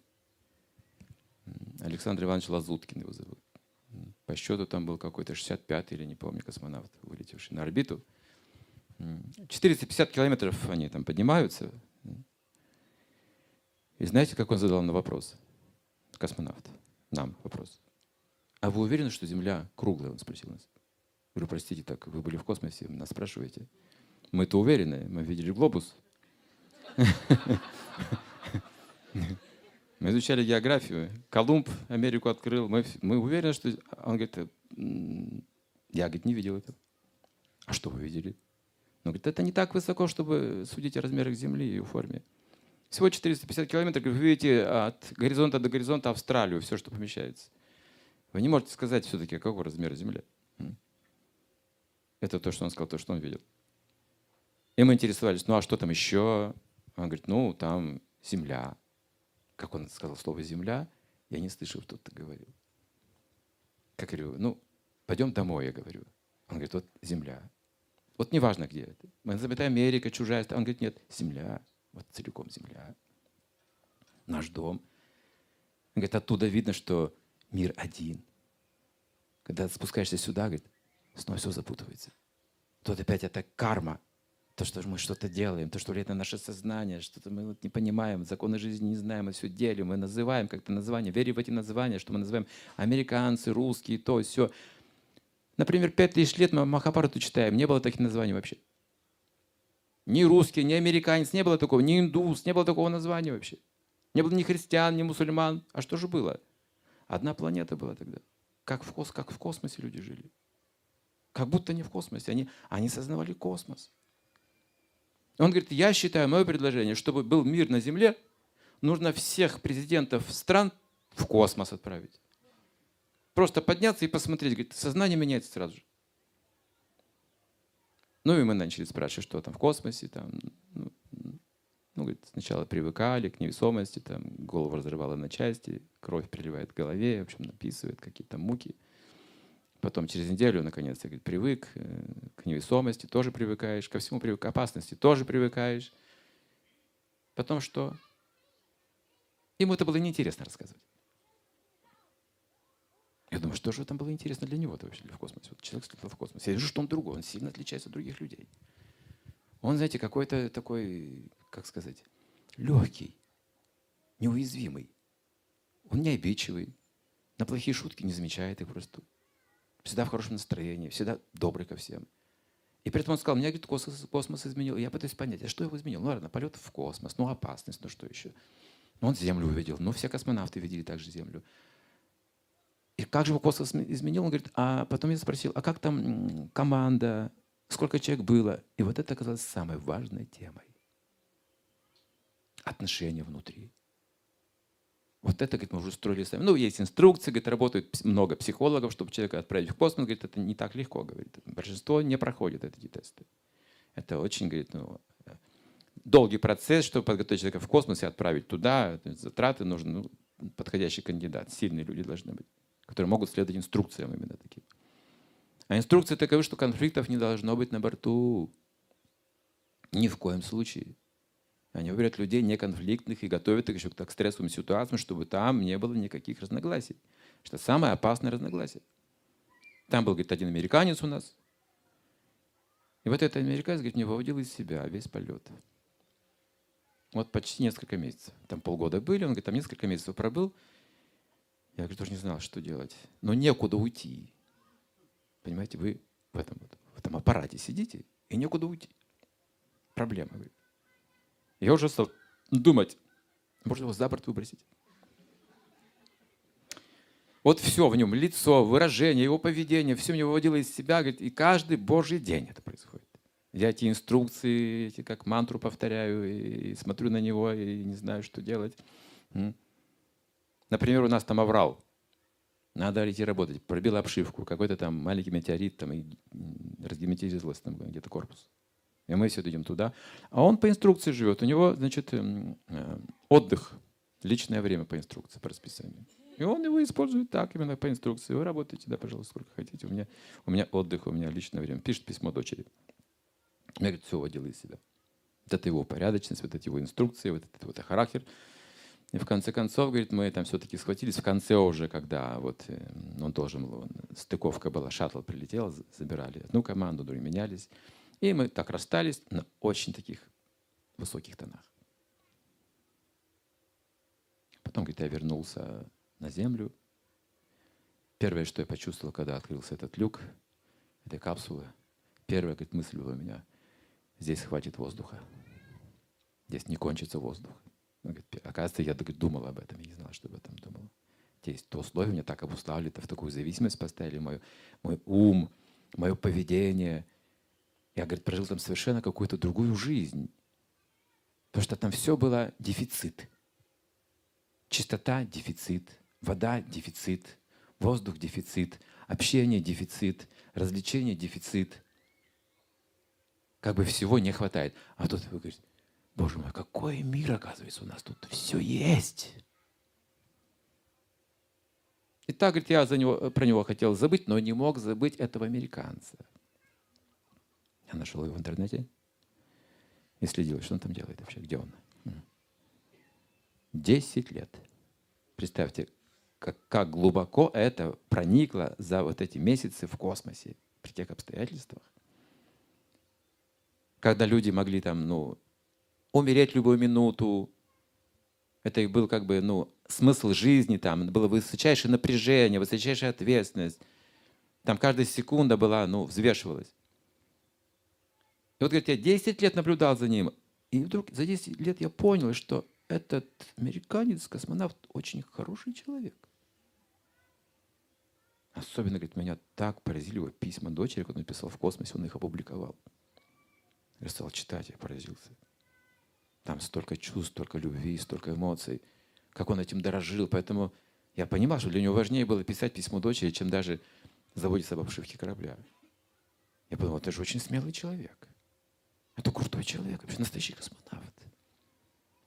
Александр Иванович Лазуткин его зовут. По счету там был какой-то 65-й или не помню космонавт, вылетевший на орбиту. 450 километров они там поднимаются. И знаете, как он задал на вопрос? Космонавт. Нам вопрос. А вы уверены, что Земля круглая? Он спросил нас. Говорю, простите, так вы были в космосе, нас спрашиваете. Мы-то уверены, мы видели глобус. [laughs] Мы изучали географию. Колумб Америку открыл. Мы, мы уверены, что... Он говорит, я говорит, не видел этого. А что вы видели? Он говорит, это не так высоко, чтобы судить о размерах Земли и ее форме. Всего 450 километров, вы видите от горизонта до горизонта Австралию, все, что помещается. Вы не можете сказать все-таки, какого размера Земля. Это то, что он сказал, то, что он видел. И мы интересовались, ну а что там еще? Он говорит, ну там Земля, как он сказал слово «земля», я не слышал, что ты говорил. Как говорю, ну, пойдем домой, я говорю. Он говорит, вот земля. Вот неважно, где это. Мы это Америка, чужая. Он говорит, нет, земля. Вот целиком земля. Наш дом. Он говорит, оттуда видно, что мир один. Когда спускаешься сюда, говорит, снова все запутывается. Тут опять это карма. То, что мы что-то делаем, то, что на наше сознание, что-то мы вот не понимаем, законы жизни не знаем, мы все делим, мы называем как-то названия, верим в эти названия, что мы называем американцы, русские, то, все. Например, пять тысяч лет мы Махапарату читаем, не было таких названий вообще. Ни русский, ни американец, не было такого, ни индус, не было такого названия вообще. Не было ни христиан, ни мусульман. А что же было? Одна планета была тогда. Как в, кос, как в космосе люди жили. Как будто не в космосе. Они, они сознавали космос. Он говорит, я считаю, мое предложение, чтобы был мир на Земле, нужно всех президентов стран в космос отправить. Просто подняться и посмотреть. Говорит, сознание меняется сразу же. Ну и мы начали спрашивать, что там в космосе. Там, ну, ну, говорит, сначала привыкали к невесомости, там, голову разрывало на части, кровь приливает к голове, в общем, написывает какие-то муки. Потом через неделю, наконец, я говорит, привык э, к невесомости, тоже привыкаешь, ко всему привык, к опасности тоже привыкаешь. Потом что? Ему это было неинтересно рассказывать. Я думаю, что же там было интересно для него вообще, в космосе? Вот человек слетал в космос. Я вижу, что он другой, он сильно отличается от других людей. Он, знаете, какой-то такой, как сказать, легкий, неуязвимый. Он не обидчивый, на плохие шутки не замечает их просто всегда в хорошем настроении, всегда добрый ко всем. И при этом он сказал, меня говорит, космос, космос изменил. И я пытаюсь понять, а что его изменил? Ну ладно, полет в космос, ну опасность, ну что еще? Ну он Землю увидел, ну все космонавты видели также Землю. И как же его космос изменил? Он говорит, а потом я спросил, а как там команда, сколько человек было? И вот это оказалось самой важной темой. Отношения внутри. Вот это, говорит, мы уже строили сами. Ну, есть инструкции, говорит, работают много психологов, чтобы человека отправить в космос. Говорит, это не так легко, говорит. Большинство не проходит эти тесты. Это очень, говорит, ну, долгий процесс, чтобы подготовить человека в космос и отправить туда. Затраты нужны, ну, подходящий кандидат. Сильные люди должны быть, которые могут следовать инструкциям именно таким. А инструкции таковы, что конфликтов не должно быть на борту. Ни в коем случае. Они выбирают людей неконфликтных и готовят их еще к стрессовым ситуациям, чтобы там не было никаких разногласий. Что самое опасное разногласие. Там был, говорит, один американец у нас. И вот этот американец, говорит, не выводил из себя весь полет. Вот почти несколько месяцев. Там полгода были, он говорит, там несколько месяцев пробыл. Я, говорит, тоже не знал, что делать. Но некуда уйти. Понимаете, вы в этом, в этом аппарате сидите, и некуда уйти. Проблема, говорит. Я уже стал думать, может его за борт выбросить. Вот все в нем, лицо, выражение, его поведение, все меня выводило из себя, говорит, и каждый божий день это происходит. Я эти инструкции, эти как мантру повторяю, и смотрю на него, и не знаю, что делать. Например, у нас там оврал. Надо идти работать. Пробил обшивку, какой-то там маленький метеорит, там, и разгерметизировалось там где-то корпус. И мы все идем туда. А он по инструкции живет. У него, значит, эм, э, отдых, личное время по инструкции, по расписанию. И он его использует так, именно по инструкции. Вы работаете, да, пожалуйста, сколько хотите. У меня, у меня отдых, у меня личное время. Пишет письмо дочери. Я, говорит, все водила из себя. Вот это его порядочность, вот эти его инструкции, вот этот вот характер. И в конце концов, говорит, мы там все-таки схватились. В конце уже, когда вот э, он должен был, стыковка была, шаттл прилетел, забирали одну команду, другие менялись. И мы так расстались на очень таких высоких тонах. Потом, говорит, я вернулся на землю. Первое, что я почувствовал, когда открылся этот люк, этой капсулы, первая говорит, мысль была у меня, здесь хватит воздуха. Здесь не кончится воздух. говорит, оказывается, я говорит, думал об этом, я не знал, что об этом думал. Здесь то условия меня так обуславливали, в такую зависимость поставили, мой, мой ум, мое поведение – я, говорит, прожил там совершенно какую-то другую жизнь. Потому что там все было дефицит. Чистота – дефицит, вода – дефицит, воздух – дефицит, общение – дефицит, развлечение – дефицит. Как бы всего не хватает. А тут вы говорите, Боже мой, какой мир, оказывается, у нас тут все есть. И так, говорит, я за него, про него хотел забыть, но не мог забыть этого американца. Я нашел его в интернете и следил, что он там делает вообще, где он. Десять лет. Представьте, как, как глубоко это проникло за вот эти месяцы в космосе, при тех обстоятельствах. когда люди могли там, ну, умереть любую минуту. Это их был как бы, ну, смысл жизни, там было высочайшее напряжение, высочайшая ответственность. Там каждая секунда была, ну, взвешивалась. И вот, говорит, я 10 лет наблюдал за ним, и вдруг за 10 лет я понял, что этот американец, космонавт, очень хороший человек. Особенно, говорит, меня так поразили его письма дочери, когда он написал в космосе, он их опубликовал. Я стал читать, я поразился. Там столько чувств, столько любви, столько эмоций. Как он этим дорожил. Поэтому я понимал, что для него важнее было писать письмо дочери, чем даже заботиться об обшивке корабля. Я подумал, это же очень смелый человек. Это крутой человек, вообще настоящий космонавт.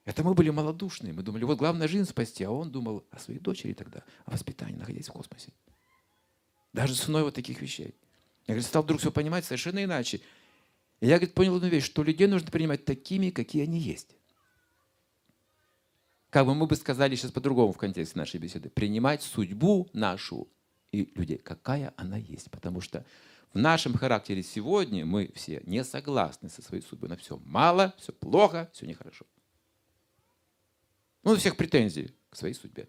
Это мы были малодушные. Мы думали, вот главное жизнь спасти, а он думал о своей дочери тогда, о воспитании, находясь в космосе. Даже ценой вот таких вещей. Я говорит, стал вдруг все понимать совершенно иначе. И я говорит, понял одну вещь, что людей нужно принимать такими, какие они есть. Как бы мы бы сказали сейчас по-другому в контексте нашей беседы. Принимать судьбу нашу и людей, какая она есть. Потому что в нашем характере сегодня мы все не согласны со своей судьбой. На все мало, все плохо, все нехорошо. Ну, у всех претензий к своей судьбе.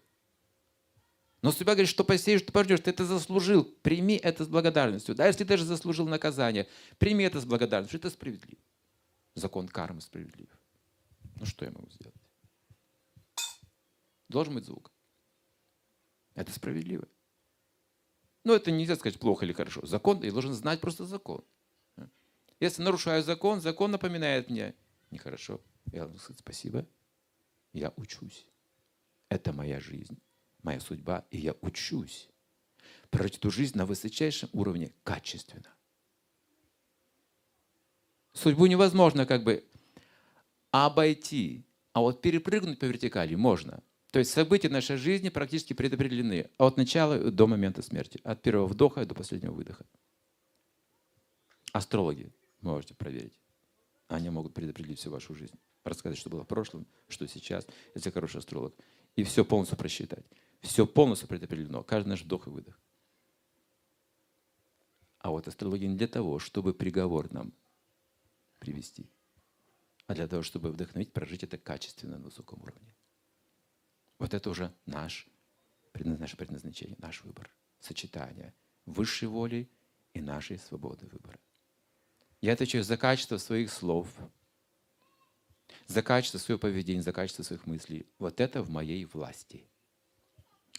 Но судьба говорит, что посеешь, что пождешь, ты это заслужил. Прими это с благодарностью. Да, если ты даже заслужил наказание, прими это с благодарностью. Это справедливо. Закон кармы справедлив. Ну что я могу сделать? Должен быть звук. Это справедливо. Но это нельзя сказать плохо или хорошо. Закон, я должен знать просто закон. Если нарушаю закон, закон напоминает мне нехорошо. Я должен сказать спасибо. Я учусь. Это моя жизнь моя судьба, и я учусь прожить эту жизнь на высочайшем уровне качественно. Судьбу невозможно как бы обойти, а вот перепрыгнуть по вертикали можно. То есть события нашей жизни практически предопределены от начала до момента смерти, от первого вдоха до последнего выдоха. Астрологи можете проверить. Они могут предопределить всю вашу жизнь. Рассказать, что было в прошлом, что сейчас, если хороший астролог. И все полностью просчитать. Все полностью предопределено, каждый наш вдох и выдох. А вот астрология не для того, чтобы приговор нам привести, а для того, чтобы вдохновить, прожить это качественно на высоком уровне. Вот это уже наш, наше предназначение, наш выбор. Сочетание высшей воли и нашей свободы выбора. Я отвечаю за качество своих слов, за качество своего поведения, за качество своих мыслей. Вот это в моей власти –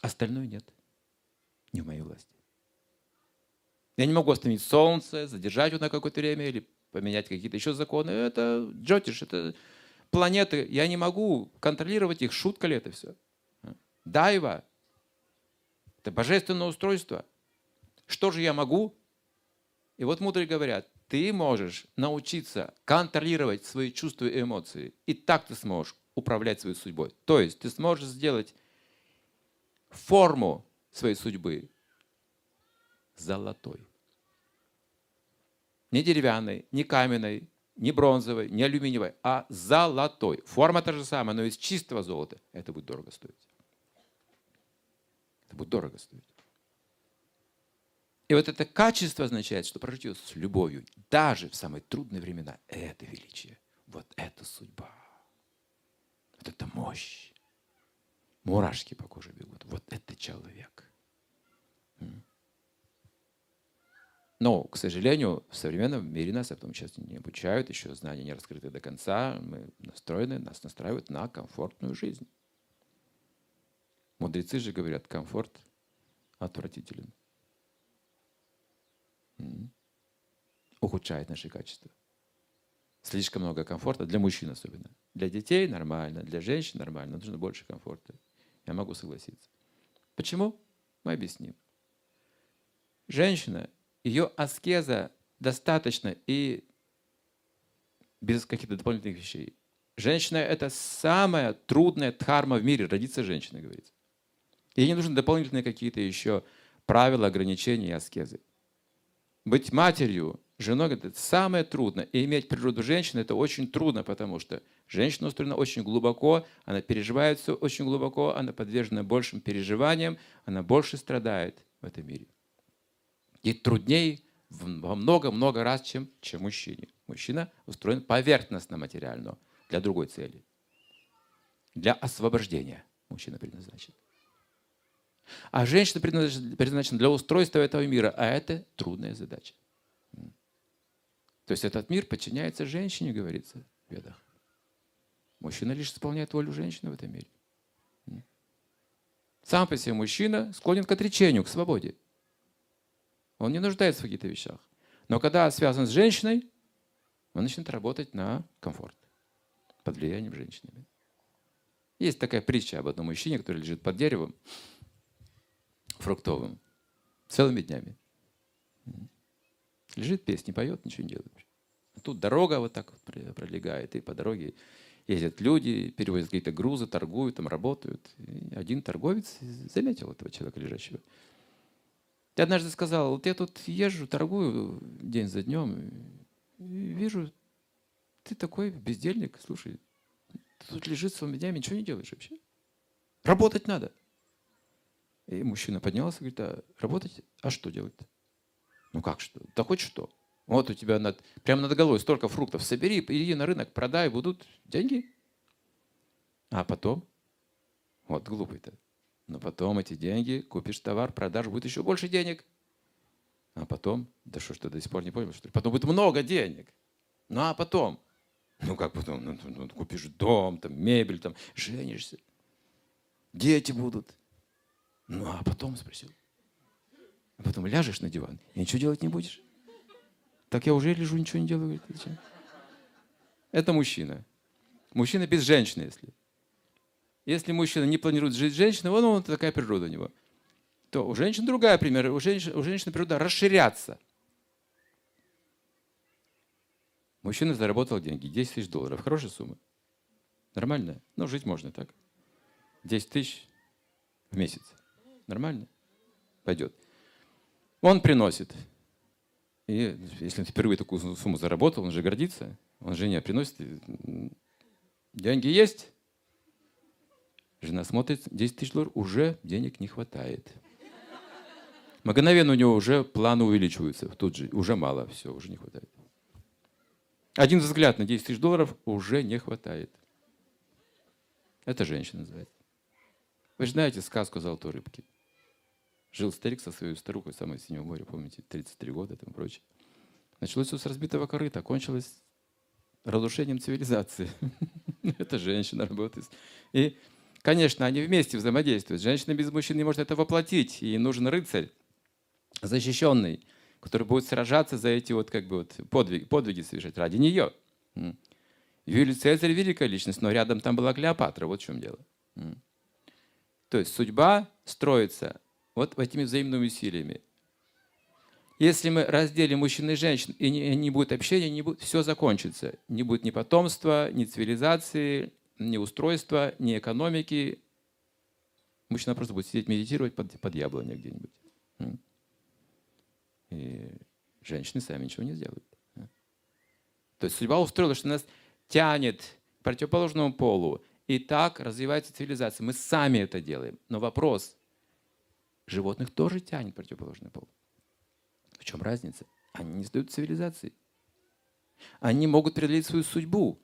Остальное нет. Не в моей власти. Я не могу остановить солнце, задержать его на какое-то время или поменять какие-то еще законы. Это джотиш, это планеты. Я не могу контролировать их. Шутка ли это все? Дайва. Это божественное устройство. Что же я могу? И вот мудрые говорят, ты можешь научиться контролировать свои чувства и эмоции. И так ты сможешь управлять своей судьбой. То есть ты сможешь сделать форму своей судьбы золотой. Не деревянной, не каменной, не бронзовой, не алюминиевой, а золотой. Форма та же самая, но из чистого золота. Это будет дорого стоить. Это будет дорого стоить. И вот это качество означает, что прожить ее с любовью, даже в самые трудные времена, это величие. Вот это судьба. Вот это мощь. Мурашки по коже бегут. Вот это человек. Но, к сожалению, в современном мире нас этому сейчас не обучают, еще знания не раскрыты до конца. Мы настроены, нас настраивают на комфортную жизнь. Мудрецы же говорят, комфорт отвратителен. Ухудшает наши качества. Слишком много комфорта, для мужчин особенно. Для детей нормально, для женщин нормально, нужно больше комфорта. Я могу согласиться. Почему? Мы объясним. Женщина, ее аскеза достаточно и без каких-то дополнительных вещей. Женщина – это самая трудная дхарма в мире, родиться женщиной, говорится. Ей не нужны дополнительные какие-то еще правила, ограничения и аскезы. Быть матерью женой это самое трудное. И иметь природу женщины это очень трудно, потому что женщина устроена очень глубоко, она переживает все очень глубоко, она подвержена большим переживаниям, она больше страдает в этом мире. Ей труднее во много-много раз, чем, чем мужчине. Мужчина устроен поверхностно-материально для другой цели. Для освобождения мужчина предназначен. А женщина предназначена для устройства этого мира, а это трудная задача. То есть этот мир подчиняется женщине, говорится в ведах. Мужчина лишь исполняет волю женщины в этом мире. Сам по себе мужчина склонен к отречению, к свободе. Он не нуждается в каких-то вещах. Но когда связан с женщиной, он начинает работать на комфорт под влиянием женщины. Есть такая притча об одном мужчине, который лежит под деревом фруктовым целыми днями. Лежит, песни поет, ничего не делает. А тут дорога вот так вот пролегает, и по дороге ездят люди, перевозят какие-то грузы, торгуют, там работают. И один торговец заметил этого человека лежащего. Я однажды сказал, вот я тут езжу, торгую день за днем, и вижу, ты такой бездельник, слушай, ты тут лежит своими днями, ничего не делаешь вообще. Работать надо. И мужчина поднялся и говорит, а работать, а что делать-то? Ну как что? Да хоть что. Вот у тебя над, прямо над головой столько фруктов. Собери, иди на рынок, продай, будут деньги. А потом? Вот глупый-то. Но потом эти деньги, купишь товар, продашь, будет еще больше денег. А потом, да что ж ты до сих пор не понял, что ли? Потом будет много денег. Ну а потом? Ну как потом? Ну, ну, ну, купишь дом, там, мебель, там, женишься. Дети будут. Ну а потом спросил. А потом ляжешь на диван и ничего делать не будешь. Так я уже лежу, ничего не делаю. Это мужчина. Мужчина без женщины, если. Если мужчина не планирует жить с женщиной, он, он такая природа у него. То у женщин другая пример. У женщин, у женщины природа расширяться. Мужчина заработал деньги, 10 тысяч долларов. Хорошая сумма. Нормально? Ну, жить можно так. 10 тысяч в месяц. Нормально? Пойдет. Он приносит и если он впервые такую сумму заработал, он же гордится, он жене приносит, деньги есть. Жена смотрит, 10 тысяч долларов, уже денег не хватает. Мгновенно у него уже планы увеличиваются, тут же, уже мало, все, уже не хватает. Один взгляд на 10 тысяч долларов уже не хватает. Это женщина называется. Вы же знаете сказку «Золотой рыбки». Жил старик со своей старухой, самой синего моря, помните, 33 года и прочее. Началось все с разбитого корыта, кончилось разрушением цивилизации. [laughs] Это женщина работает. И, конечно, они вместе взаимодействуют. Женщина без мужчин не может это воплотить. Ей нужен рыцарь, защищенный, который будет сражаться за эти вот как бы вот подвиги, подвиги совершать ради нее. Юлий Цезарь великая личность, но рядом там была Клеопатра. Вот в чем дело. То есть судьба строится вот этими взаимными усилиями. Если мы разделим мужчин и женщин, и не, не будет общения, не будет, все закончится. Не будет ни потомства, ни цивилизации, ни устройства, ни экономики. Мужчина просто будет сидеть медитировать под, под яблоней где-нибудь. И женщины сами ничего не сделают. То есть судьба устроила, что нас тянет к противоположному полу. И так развивается цивилизация. Мы сами это делаем. Но вопрос, Животных тоже тянет противоположный пол. В чем разница? Они не сдают цивилизации. Они могут преодолеть свою судьбу.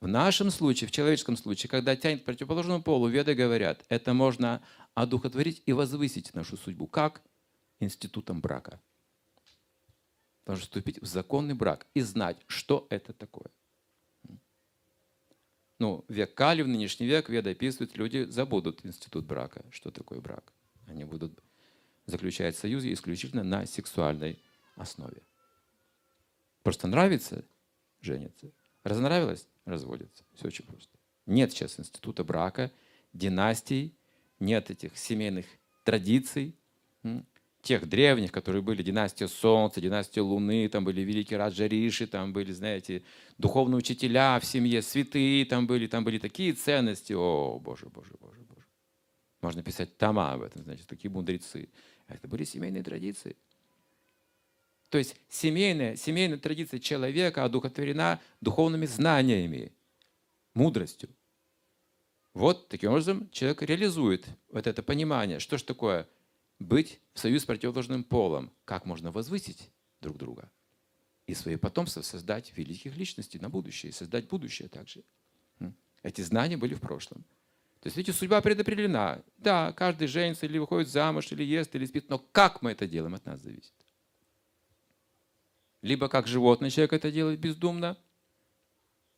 В нашем случае, в человеческом случае, когда тянет к противоположному полу, веды говорят, это можно одухотворить и возвысить нашу судьбу. Как? Институтом брака. Нужно вступить в законный брак и знать, что это такое. Ну, век Кали, в нынешний век, веды описывают, люди забудут институт брака. Что такое брак? Они будут заключать союзы исключительно на сексуальной основе. Просто нравится – женится. Разнравилось – разводится. Все очень просто. Нет сейчас института брака, династий, нет этих семейных традиций, тех древних, которые были династия Солнца, династия Луны, там были великие Раджариши, там были, знаете, духовные учителя в семье, святые там были, там были такие ценности. О, Боже, Боже, Боже. Можно писать тома об этом, значит, такие мудрецы. Это были семейные традиции. То есть семейная, семейная традиция человека одухотворена духовными знаниями, мудростью. Вот таким образом человек реализует вот это понимание, что же такое быть в союз с противоположным полом. Как можно возвысить друг друга? И свои потомства создать великих личностей на будущее, создать будущее также. Эти знания были в прошлом. То есть, видите, судьба предопределена. Да, каждый женится или выходит замуж, или ест, или спит, но как мы это делаем, от нас зависит. Либо как животный человек это делает бездумно,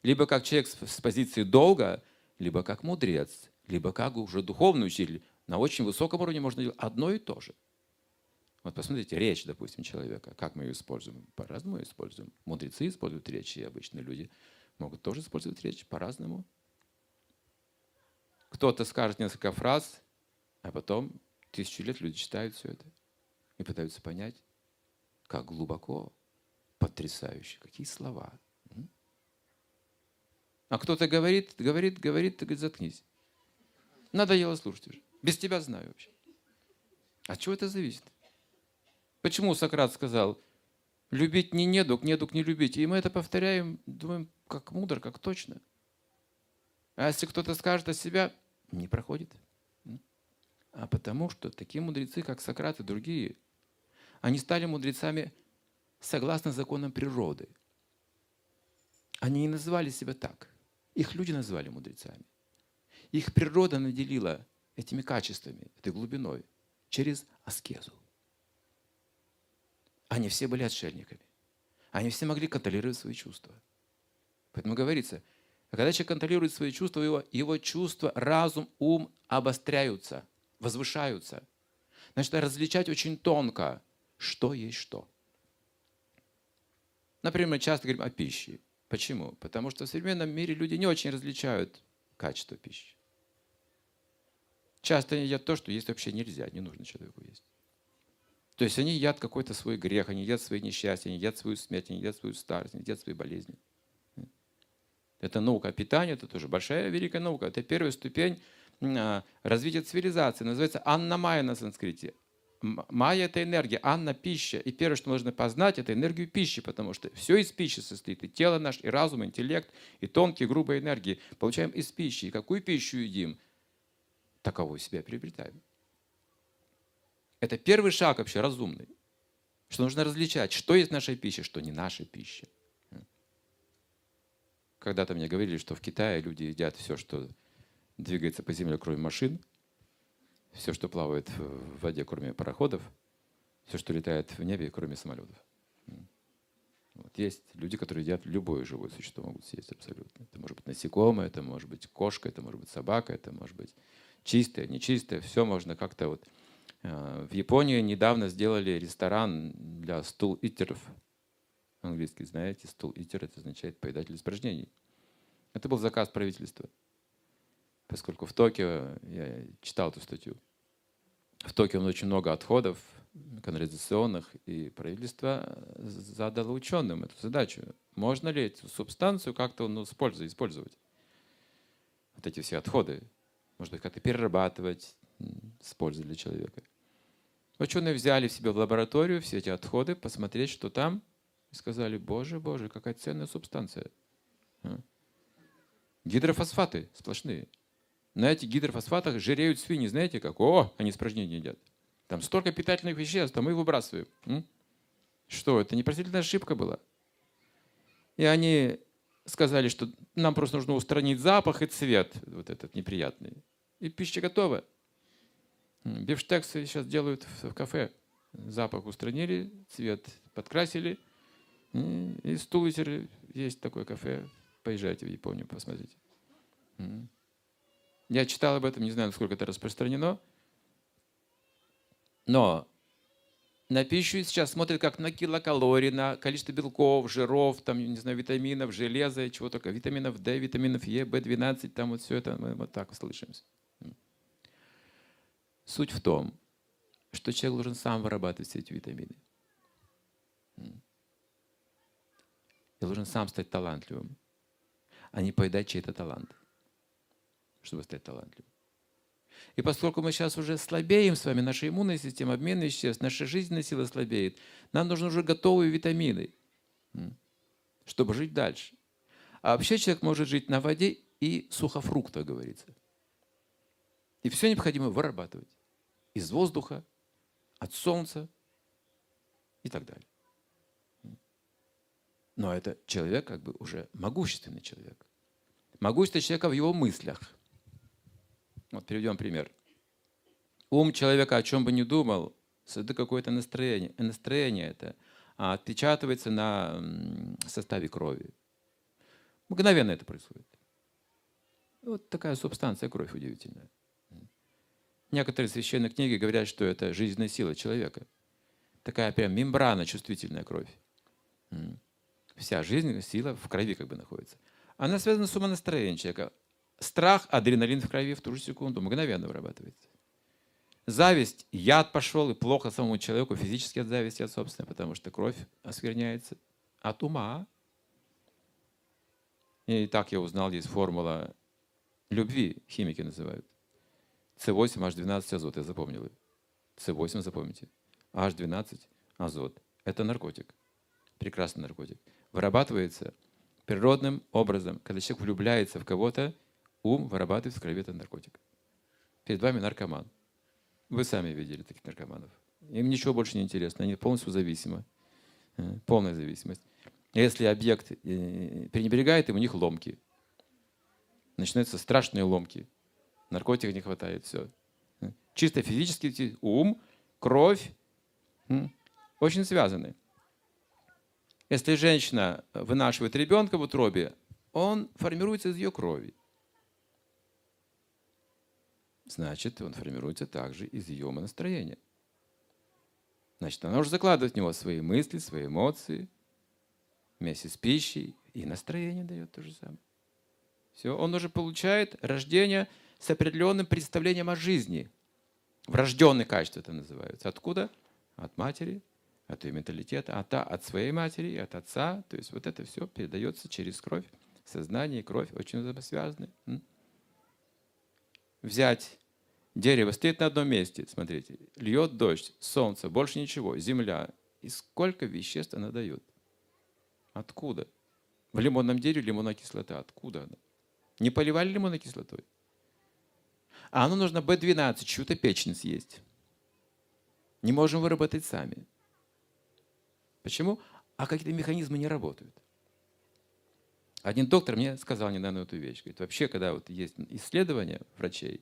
либо как человек с позиции долга, либо как мудрец, либо как уже духовный учитель. На очень высоком уровне можно делать одно и то же. Вот посмотрите, речь, допустим, человека, как мы ее используем. По-разному ее используем. Мудрецы используют речь, и обычные люди могут тоже использовать речь по-разному. Кто-то скажет несколько фраз, а потом тысячу лет люди читают все это и пытаются понять, как глубоко, потрясающе, какие слова. А кто-то говорит, говорит, говорит, ты говорит, заткнись. Надоело слушать уже. Без тебя знаю вообще. От чего это зависит? Почему Сократ сказал, любить не недуг, недуг не любить? И мы это повторяем, думаем, как мудро, как точно. А если кто-то скажет о себя, не проходит. А потому что такие мудрецы, как Сократ и другие, они стали мудрецами согласно законам природы. Они не называли себя так. Их люди назвали мудрецами. Их природа наделила этими качествами, этой глубиной, через аскезу. Они все были отшельниками. Они все могли контролировать свои чувства. Поэтому говорится, когда человек контролирует свои чувства, его, его чувства, разум, ум обостряются, возвышаются. Значит, различать очень тонко, что есть что. Например, мы часто говорим о пище. Почему? Потому что в современном мире люди не очень различают качество пищи. Часто они едят то, что есть вообще нельзя, не нужно человеку есть. То есть они едят какой-то свой грех, они едят свои несчастья, они едят свою смерть, они едят свою старость, они едят свои болезни. Это наука о питании, это тоже большая великая наука. Это первая ступень а, развития цивилизации. Называется Анна Майя на санскрите. Майя – это энергия, Анна – пища. И первое, что нужно познать, это энергию пищи, потому что все из пищи состоит. И тело наше, и разум, и интеллект, и тонкие, грубые энергии получаем из пищи. И какую пищу едим, таковую себя приобретаем. Это первый шаг вообще разумный. Что нужно различать, что есть наша пища, что не наша пища. Когда-то мне говорили, что в Китае люди едят все, что двигается по земле, кроме машин – все, что плавает в воде, кроме пароходов, все, что летает в небе, кроме самолетов. Вот. Есть люди, которые едят любое живое существо, могут съесть абсолютно. Это может быть насекомое, это может быть кошка, это может быть собака, это может быть чистое, нечистое. Все можно как-то вот... Э, в Японии недавно сделали ресторан для стул-итеров. Английский, знаете, стул-итер – это означает поедатель испражнений. Это был заказ правительства. Поскольку в Токио, я читал эту статью, в Токио очень много отходов канализационных, и правительство задало ученым эту задачу. Можно ли эту субстанцию как-то ну, использовать? Вот эти все отходы. Может быть, как-то перерабатывать с пользой для человека. Ученые взяли в себя в лабораторию все эти отходы, посмотреть, что там, сказали, боже, боже, какая ценная субстанция. А? Гидрофосфаты сплошные. На этих гидрофосфатах жиреют свиньи. Знаете как? О, они испражнения едят. Там столько питательных веществ, а мы выбрасываем. Что, это непростительная ошибка была? И они сказали, что нам просто нужно устранить запах и цвет, вот этот неприятный. И пища готова. Бифштексы сейчас делают в кафе. Запах устранили, цвет подкрасили. И стулитер есть такое кафе. Поезжайте в Японию, посмотрите. Я читал об этом, не знаю, насколько это распространено. Но на пищу сейчас смотрят как на килокалории, на количество белков, жиров, там, не знаю, витаминов, железа, чего только, витаминов D, витаминов Е, В12, там вот все это, мы вот так слышимся. Суть в том, что человек должен сам вырабатывать все эти витамины. И должен сам стать талантливым, а не поедать чей-то талант чтобы стать талантливым. И поскольку мы сейчас уже слабеем с вами, наша иммунная система, обмен веществ, наша жизненная сила слабеет, нам нужны уже готовые витамины, чтобы жить дальше. А вообще человек может жить на воде и сухофруктах, говорится. И все необходимо вырабатывать из воздуха, от солнца и так далее. Но это человек как бы уже могущественный человек. Могущество человека в его мыслях. Вот приведем пример. Ум человека, о чем бы ни думал, создает какое-то настроение. Настроение это а, отпечатывается на составе крови. Мгновенно это происходит. Вот такая субстанция кровь удивительная. Некоторые священные книги говорят, что это жизненная сила человека. Такая прям мембрана, чувствительная кровь. Вся жизнь, сила в крови как бы находится. Она связана с умонастроением человека. Страх, адреналин в крови в ту же секунду мгновенно вырабатывается. Зависть, яд пошел, и плохо самому человеку физически от зависти, от собственной, потому что кровь оскверняется от ума. И так я узнал, есть формула любви, химики называют. С8, H12 азот, я запомнил. С8 запомните. H12 азот. Это наркотик. Прекрасный наркотик. Вырабатывается природным образом. Когда человек влюбляется в кого-то, ум вырабатывает в крови этот наркотик. Перед вами наркоман. Вы сами видели таких наркоманов. Им ничего больше не интересно, они полностью зависимы. Э, полная зависимость. Если объект э, пренебрегает им, у них ломки. Начинаются страшные ломки. Наркотиков не хватает, все. Чисто физически ум, кровь очень связаны. Если женщина вынашивает ребенка в утробе, он формируется из ее крови значит, он формируется также из ее умонастроения. Значит, она уже закладывает в него свои мысли, свои эмоции, вместе с пищей, и настроение дает то же самое. Все, он уже получает рождение с определенным представлением о жизни. Врожденные качества это называется. Откуда? От матери, от ее менталитета, от, от своей матери, от отца. То есть вот это все передается через кровь. Сознание и кровь очень взаимосвязаны взять дерево, стоит на одном месте, смотрите, льет дождь, солнце, больше ничего, земля. И сколько веществ она дает? Откуда? В лимонном дереве лимонная кислота. Откуда она? Не поливали лимонной кислотой? А оно нужно B12, чью-то печень съесть. Не можем выработать сами. Почему? А какие-то механизмы не работают. Один доктор мне сказал недавно эту вещь. Говорит, вообще, когда вот есть исследования врачей,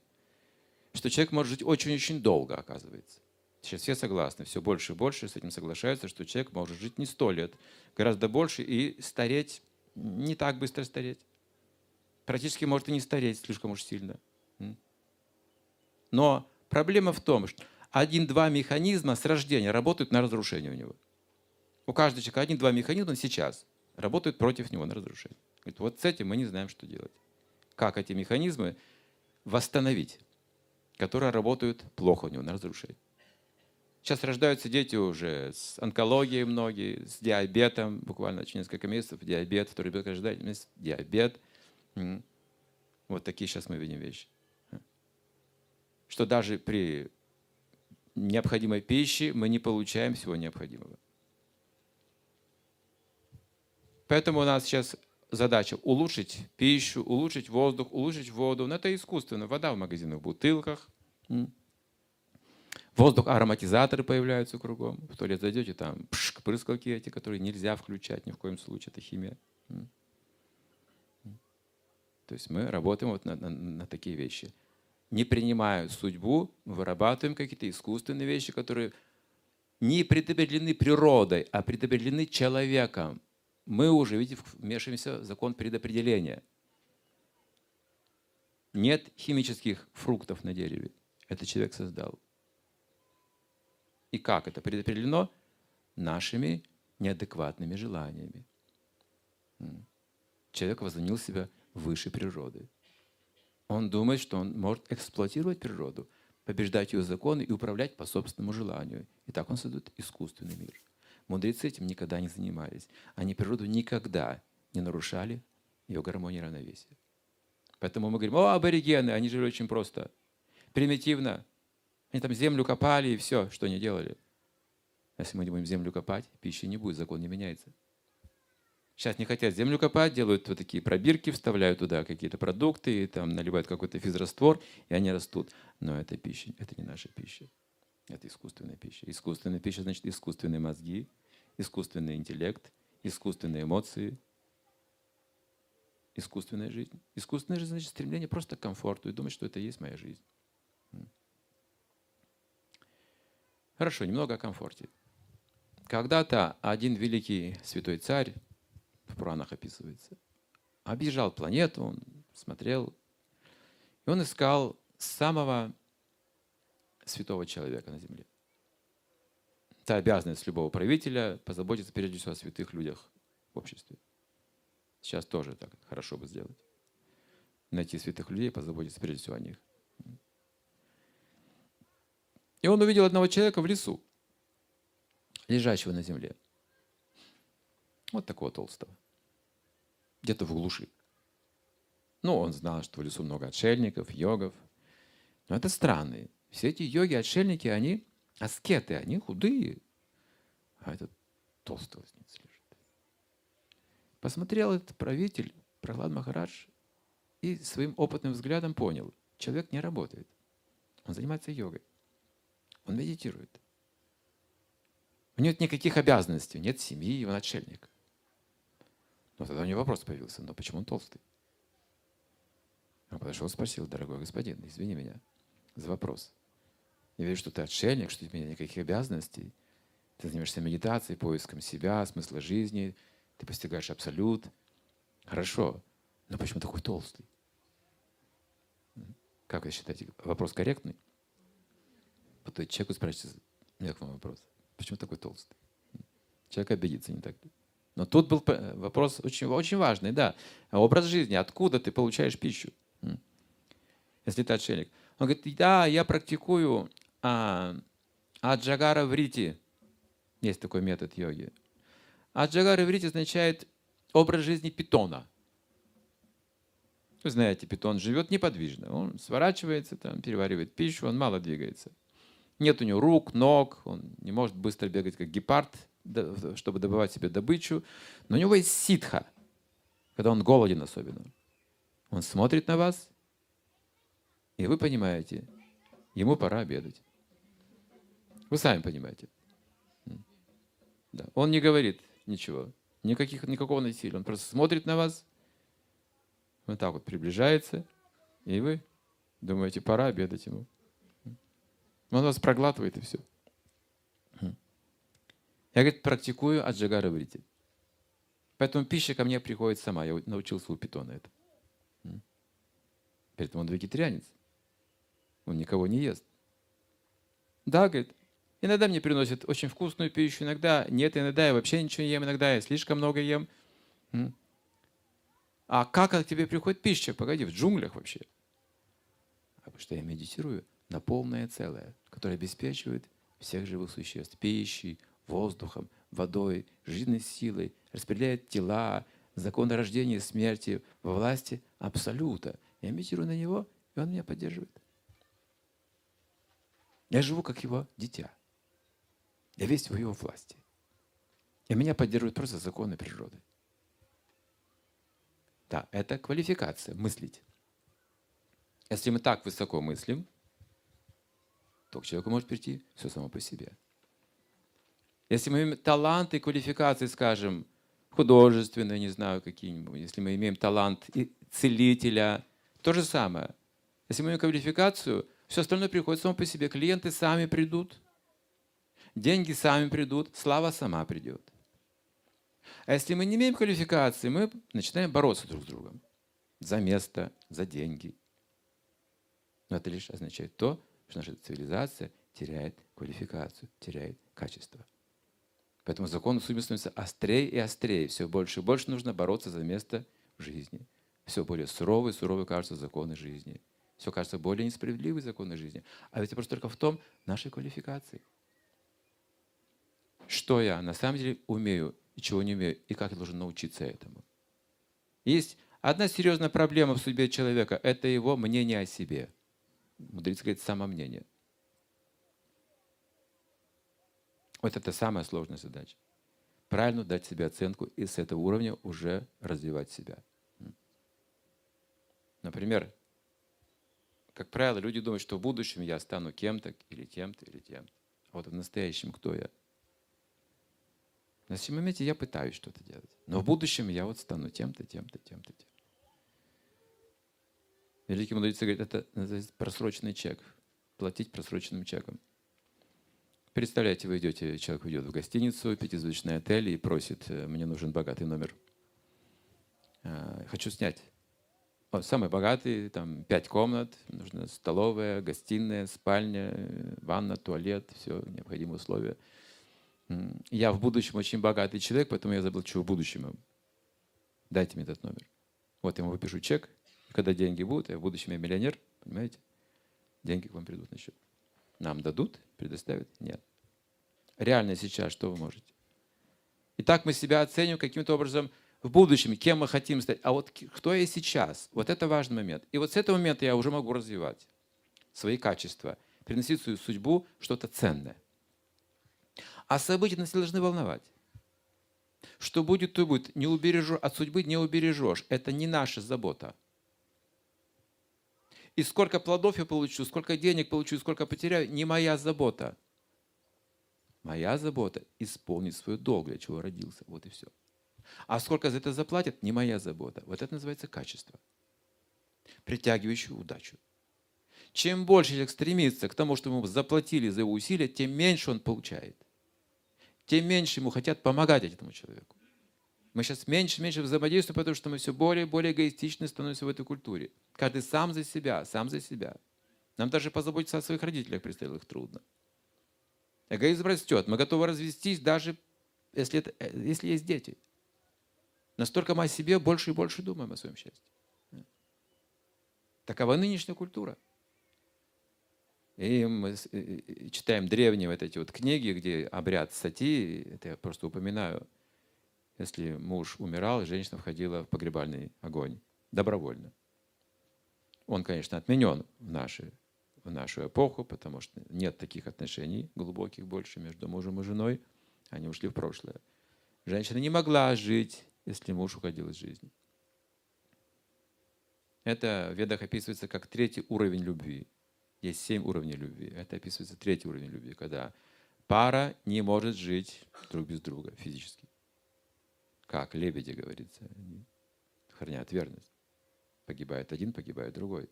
что человек может жить очень-очень долго, оказывается. Сейчас все согласны, все больше и больше с этим соглашаются, что человек может жить не сто лет, гораздо больше и стареть, не так быстро стареть. Практически может и не стареть слишком уж сильно. Но проблема в том, что один-два механизма с рождения работают на разрушение у него. У каждого человека один-два механизма сейчас работают против него на разрушение. Говорит, вот с этим мы не знаем, что делать. Как эти механизмы восстановить, которые работают плохо у него на разрушение. Сейчас рождаются дети уже с онкологией многие, с диабетом, буквально через несколько месяцев диабет, второй ребенок рождается, диабет. Вот такие сейчас мы видим вещи. Что даже при необходимой пище мы не получаем всего необходимого. Поэтому у нас сейчас задача улучшить пищу, улучшить воздух, улучшить воду. Но это искусственно. Вода в магазинах, в бутылках. Воздух, ароматизаторы появляются кругом. В туалет зайдете, там пшк, прыскалки эти, которые нельзя включать ни в коем случае. Это химия. То есть мы работаем вот на, на, на такие вещи. Не принимая судьбу, мы вырабатываем какие-то искусственные вещи, которые не предопределены природой, а предопределены человеком мы уже, видите, вмешиваемся в закон предопределения. Нет химических фруктов на дереве. Это человек создал. И как это предопределено? Нашими неадекватными желаниями. Человек возомнил себя выше природы. Он думает, что он может эксплуатировать природу, побеждать ее законы и управлять по собственному желанию. И так он создает искусственный мир. Мудрецы этим никогда не занимались. Они природу никогда не нарушали, ее гармонии и равновесия. Поэтому мы говорим, о, аборигены, они жили очень просто, примитивно. Они там землю копали и все, что они делали. Если мы не будем землю копать, пищи не будет, закон не меняется. Сейчас не хотят землю копать, делают вот такие пробирки, вставляют туда какие-то продукты, и там наливают какой-то физраствор, и они растут. Но это пища, это не наша пища. Это искусственная пища. Искусственная пища значит искусственные мозги, искусственный интеллект, искусственные эмоции, искусственная жизнь. Искусственная жизнь значит стремление просто к комфорту и думать, что это и есть моя жизнь. Хорошо, немного о комфорте. Когда-то один великий святой царь, в Пуранах описывается, объезжал планету, он смотрел, и он искал самого святого человека на земле. Это обязанность любого правителя позаботиться прежде всего о святых людях в обществе. Сейчас тоже так хорошо бы сделать. Найти святых людей, позаботиться прежде всего о них. И он увидел одного человека в лесу, лежащего на земле. Вот такого толстого. Где-то в глуши. Ну, он знал, что в лесу много отшельников, йогов. Но это странные. Все эти йоги, отшельники, они аскеты, они худые. А этот толстый возница лежит. Посмотрел этот правитель, Прохлад Махарадж, и своим опытным взглядом понял, человек не работает. Он занимается йогой. Он медитирует. У него нет никаких обязанностей, нет семьи, он отшельник. Но тогда у него вопрос появился, но почему он толстый? Он подошел и спросил, дорогой господин, извини меня за вопрос. Я вижу, что ты отшельник, что у тебя нет никаких обязанностей. Ты занимаешься медитацией, поиском себя, смысла жизни, ты постигаешь абсолют. Хорошо, но почему такой толстый? Как вы считаете, вопрос корректный? Потом человеку спрашивается, у меня к вам вопрос. Почему такой толстый? Человек обидится, не так? Но тут был вопрос очень, очень важный, да. Образ жизни. Откуда ты получаешь пищу? Если ты отшельник. Он говорит, да, я практикую а, аджагара врити. Есть такой метод йоги. Аджагара врити означает образ жизни питона. Вы знаете, питон живет неподвижно. Он сворачивается, там, переваривает пищу, он мало двигается. Нет у него рук, ног, он не может быстро бегать, как гепард, чтобы добывать себе добычу. Но у него есть ситха, когда он голоден особенно. Он смотрит на вас, и вы понимаете, ему пора обедать. Вы сами понимаете. Да. Он не говорит ничего, никаких, никакого насилия. Он просто смотрит на вас, вот так вот приближается, и вы думаете, пора обедать ему. Он вас проглатывает и все. Я, говорит, практикую аджагара врити. Поэтому пища ко мне приходит сама. Я научился у питона это. Поэтому он вегетарианец. Он никого не ест. Да, говорит, иногда мне приносят очень вкусную пищу, иногда нет, иногда я вообще ничего не ем, иногда я слишком много ем. А как к тебе приходит пища? Погоди, в джунглях вообще. А потому что я медитирую на полное целое, которое обеспечивает всех живых существ пищей, воздухом, водой, жизненной силой, распределяет тела, законы рождения и смерти во власти Абсолюта. Я медитирую на него, и он меня поддерживает. Я живу как его дитя. Я весь в его власти. И меня поддерживают просто законы природы. Да, это квалификация, мыслить. Если мы так высоко мыслим, то к человеку может прийти все само по себе. Если мы имеем таланты и квалификации, скажем, художественные, не знаю, какие-нибудь, если мы имеем талант и целителя, то же самое. Если мы имеем квалификацию, все остальное приходит само по себе. Клиенты сами придут, деньги сами придут, слава сама придет. А если мы не имеем квалификации, мы начинаем бороться друг с другом за место, за деньги. Но это лишь означает то, что наша цивилизация теряет квалификацию, теряет качество. Поэтому закон судьбы становится острее и острее. Все больше и больше нужно бороться за место в жизни. Все более суровые и суровые кажутся законы жизни. Все кажется более несправедливые законы жизни. А ведь вопрос только в том, нашей квалификации. Что я на самом деле умею и чего не умею, и как я должен научиться этому. Есть одна серьезная проблема в судьбе человека – это его мнение о себе – Мудрец говорит самомнение. Вот это самая сложная задача. Правильно дать себе оценку и с этого уровня уже развивать себя. Например, Как правило, люди думают, что в будущем я стану кем-то или тем-то или тем-то. А вот в настоящем кто я? На сем моменте я пытаюсь что-то делать. Но в будущем я вот стану тем-то, тем-то, тем-то, тем. Великий мудрец говорит, это называется просроченный чек. Платить просроченным чеком. Представляете, вы идете, человек идет в гостиницу, пятизвездочный отель и просит, «Э, мне нужен богатый номер. А, хочу снять. О, самый богатый, там пять комнат, нужна столовая, гостиная, спальня, ванна, туалет, все необходимые условия. Я в будущем очень богатый человек, поэтому я заплачу в будущем. Дайте мне этот номер. Вот я ему выпишу чек, когда деньги будут, я в будущем я миллионер, понимаете? Деньги к вам придут на счет. Нам дадут, предоставят? Нет. Реально сейчас что вы можете? Итак, мы себя оценим каким-то образом в будущем, кем мы хотим стать. А вот кто я сейчас? Вот это важный момент. И вот с этого момента я уже могу развивать свои качества, приносить свою судьбу что-то ценное. А события нас должны волновать. Что будет, то будет. Не убережешь, от судьбы не убережешь. Это не наша забота. И сколько плодов я получу, сколько денег получу, сколько потеряю, не моя забота. Моя забота – исполнить свой долг, для чего родился. Вот и все. А сколько за это заплатят – не моя забота. Вот это называется качество, притягивающее удачу. Чем больше человек стремится к тому, что ему заплатили за его усилия, тем меньше он получает. Тем меньше ему хотят помогать этому человеку. Мы сейчас меньше и меньше взаимодействуем, потому что мы все более и более эгоистичны становимся в этой культуре. Каждый сам за себя, сам за себя. Нам даже позаботиться о своих родителях престарелых трудно. Эгоизм растет. Мы готовы развестись, даже если, это, э, если есть дети. Настолько мы о себе больше и больше думаем о своем счастье. Такова нынешняя культура. И мы читаем древние вот эти вот книги, где обряд сати, это я просто упоминаю, если муж умирал, женщина входила в погребальный огонь добровольно. Он, конечно, отменен в, наши, в нашу эпоху, потому что нет таких отношений глубоких больше между мужем и женой. Они ушли в прошлое. Женщина не могла жить, если муж уходил из жизни. Это в ведах описывается как третий уровень любви. Есть семь уровней любви. Это описывается третий уровень любви, когда пара не может жить друг без друга физически как лебеди, говорится, они хранят верность. Погибает один, погибает другой.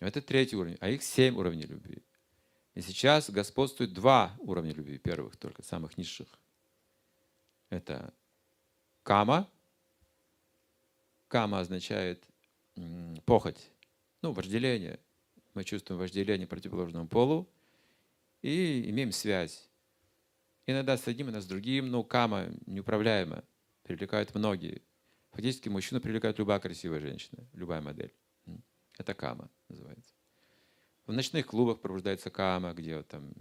Это третий уровень, а их семь уровней любви. И сейчас господствует два уровня любви, первых только, самых низших. Это кама. Кама означает похоть, ну, вожделение. Мы чувствуем вожделение противоположному полу и имеем связь. Иногда с одним, иногда с другим, но кама неуправляема привлекают многие. Фактически мужчину привлекает любая красивая женщина, любая модель. Это кама называется. В ночных клубах пробуждается кама, где там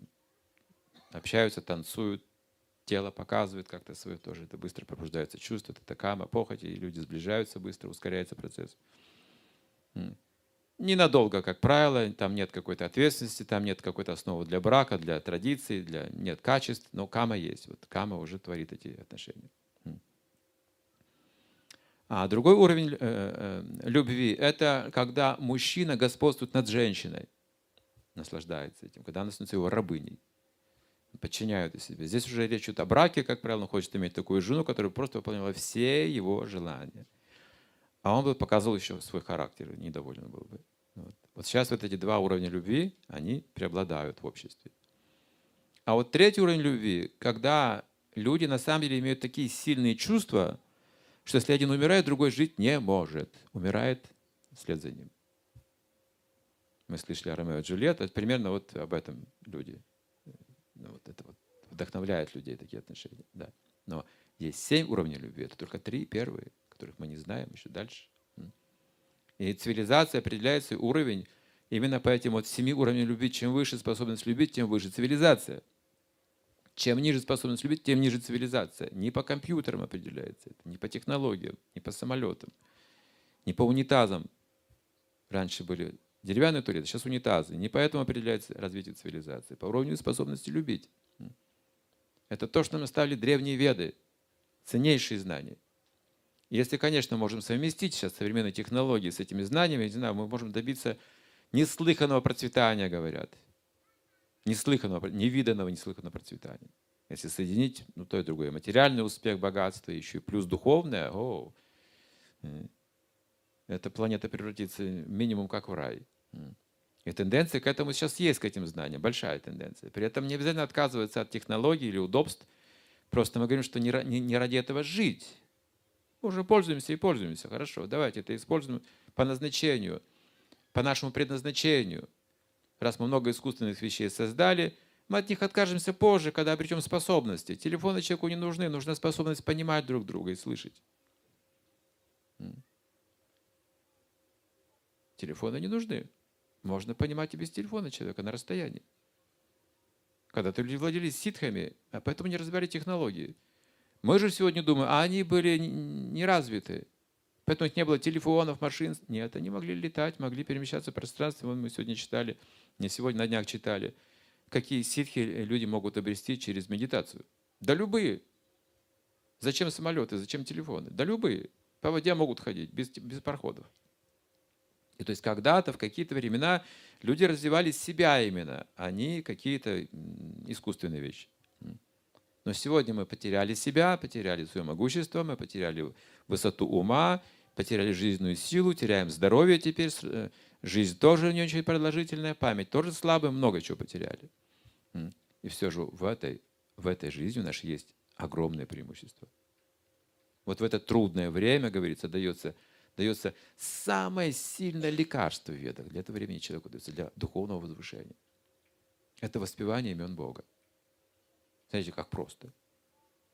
общаются, танцуют, тело показывает как-то свое тоже. Это быстро пробуждается чувство, это кама, похоть, и люди сближаются быстро, ускоряется процесс. Ненадолго, как правило, там нет какой-то ответственности, там нет какой-то основы для брака, для традиций, для... нет качеств, но кама есть. Вот кама уже творит эти отношения. А другой уровень э, э, любви – это когда мужчина господствует над женщиной, наслаждается этим, когда она становится его рабыней, подчиняют себе. Здесь уже речь идет о браке, как правило, он хочет иметь такую жену, которая просто выполняла все его желания. А он бы показывал еще свой характер, недоволен был бы. Вот. вот сейчас вот эти два уровня любви, они преобладают в обществе. А вот третий уровень любви, когда люди на самом деле имеют такие сильные чувства, что если один умирает, другой жить не может. Умирает вслед за ним. Мы слышали о Ромео и Джульетта. Примерно вот об этом люди. Ну, вот это вот вдохновляет людей такие отношения. Да. Но есть семь уровней любви. Это только три первые, которых мы не знаем еще дальше. И цивилизация определяет свой уровень именно по этим вот семи уровням любви. Чем выше способность любить, тем выше цивилизация. Чем ниже способность любить, тем ниже цивилизация. Не по компьютерам определяется это, не по технологиям, не по самолетам, не по унитазам. Раньше были деревянные туалеты, сейчас унитазы. Не поэтому определяется развитие цивилизации, по уровню способности любить. Это то, что нам оставили древние веды, ценнейшие знания. Если, конечно, можем совместить сейчас современные технологии с этими знаниями, не знаю, мы можем добиться неслыханного процветания, говорят. Неслыханного, невиданного, неслыханного процветания. Если соединить, ну то и другое, материальный успех, богатство, еще и плюс духовное, о, эта планета превратится минимум как в рай. И тенденция к этому сейчас есть, к этим знаниям, большая тенденция. При этом не обязательно отказываться от технологий или удобств. Просто мы говорим, что не ради этого жить. Уже пользуемся и пользуемся. Хорошо, давайте это используем по назначению, по нашему предназначению. Раз мы много искусственных вещей создали, мы от них откажемся позже, когда обретем способности. Телефоны человеку не нужны, нужна способность понимать друг друга и слышать. Телефоны не нужны. Можно понимать и без телефона человека на расстоянии. Когда-то люди владели ситхами, а поэтому не разбирали технологии. Мы же сегодня думаем, а они были не развиты. Поэтому не было телефонов, машин. Нет, они могли летать, могли перемещаться в пространстве. Вон мы сегодня читали, не сегодня, на днях читали, какие ситхи люди могут обрести через медитацию. Да любые. Зачем самолеты, зачем телефоны? Да любые. По воде могут ходить, без, без пароходов. И то есть когда-то, в какие-то времена люди развивали себя именно, а не какие-то искусственные вещи. Но сегодня мы потеряли себя, потеряли свое могущество, мы потеряли высоту ума, потеряли жизненную силу, теряем здоровье теперь, э, жизнь тоже не очень продолжительная, память тоже слабая, много чего потеряли. И все же в этой, в этой жизни у нас есть огромное преимущество. Вот в это трудное время, говорится, дается дается самое сильное лекарство в ведах. Для этого времени человеку дается, для духовного возвышения. Это воспевание имен Бога. Знаете, как просто.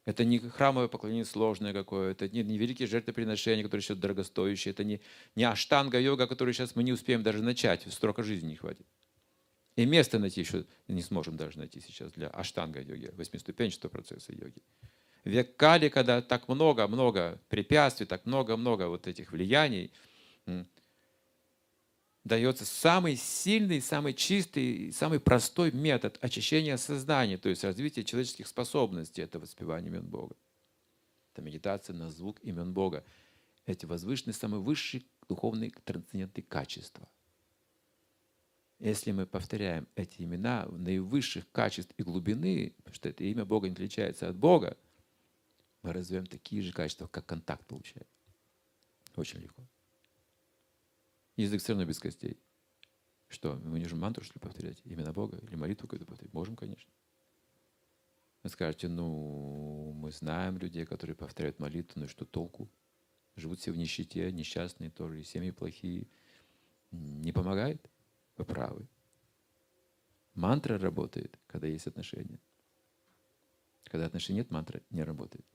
Это не храмовое поклонение сложное какое, это не, не великие жертвоприношения, которые сейчас дорогостоящие, это не, не аштанга-йога, которую сейчас мы не успеем даже начать, строка жизни не хватит. И место найти еще не сможем даже найти сейчас для аштанга-йоги, восьмиступенчатого процесса йоги век Кали, когда так много-много препятствий, так много-много вот этих влияний, дается самый сильный, самый чистый, самый простой метод очищения сознания, то есть развития человеческих способностей, это воспевание имен Бога. Это медитация на звук имен Бога. Эти возвышенные, самые высшие духовные трансцендентные качества. Если мы повторяем эти имена наивысших качеств и глубины, потому что это имя Бога не отличается от Бога, мы развиваем такие же качества, как контакт получаем. Очень легко. Язык все равно без костей. Что, мы не можем мантру, что ли, повторять? Именно Бога? Или молитву какую-то повторять? Можем, конечно. Вы скажете, ну, мы знаем людей, которые повторяют молитву, но что толку? Живут все в нищете, несчастные тоже, и семьи плохие. Не помогает? Вы правы. Мантра работает, когда есть отношения. Когда отношений нет, мантра не работает.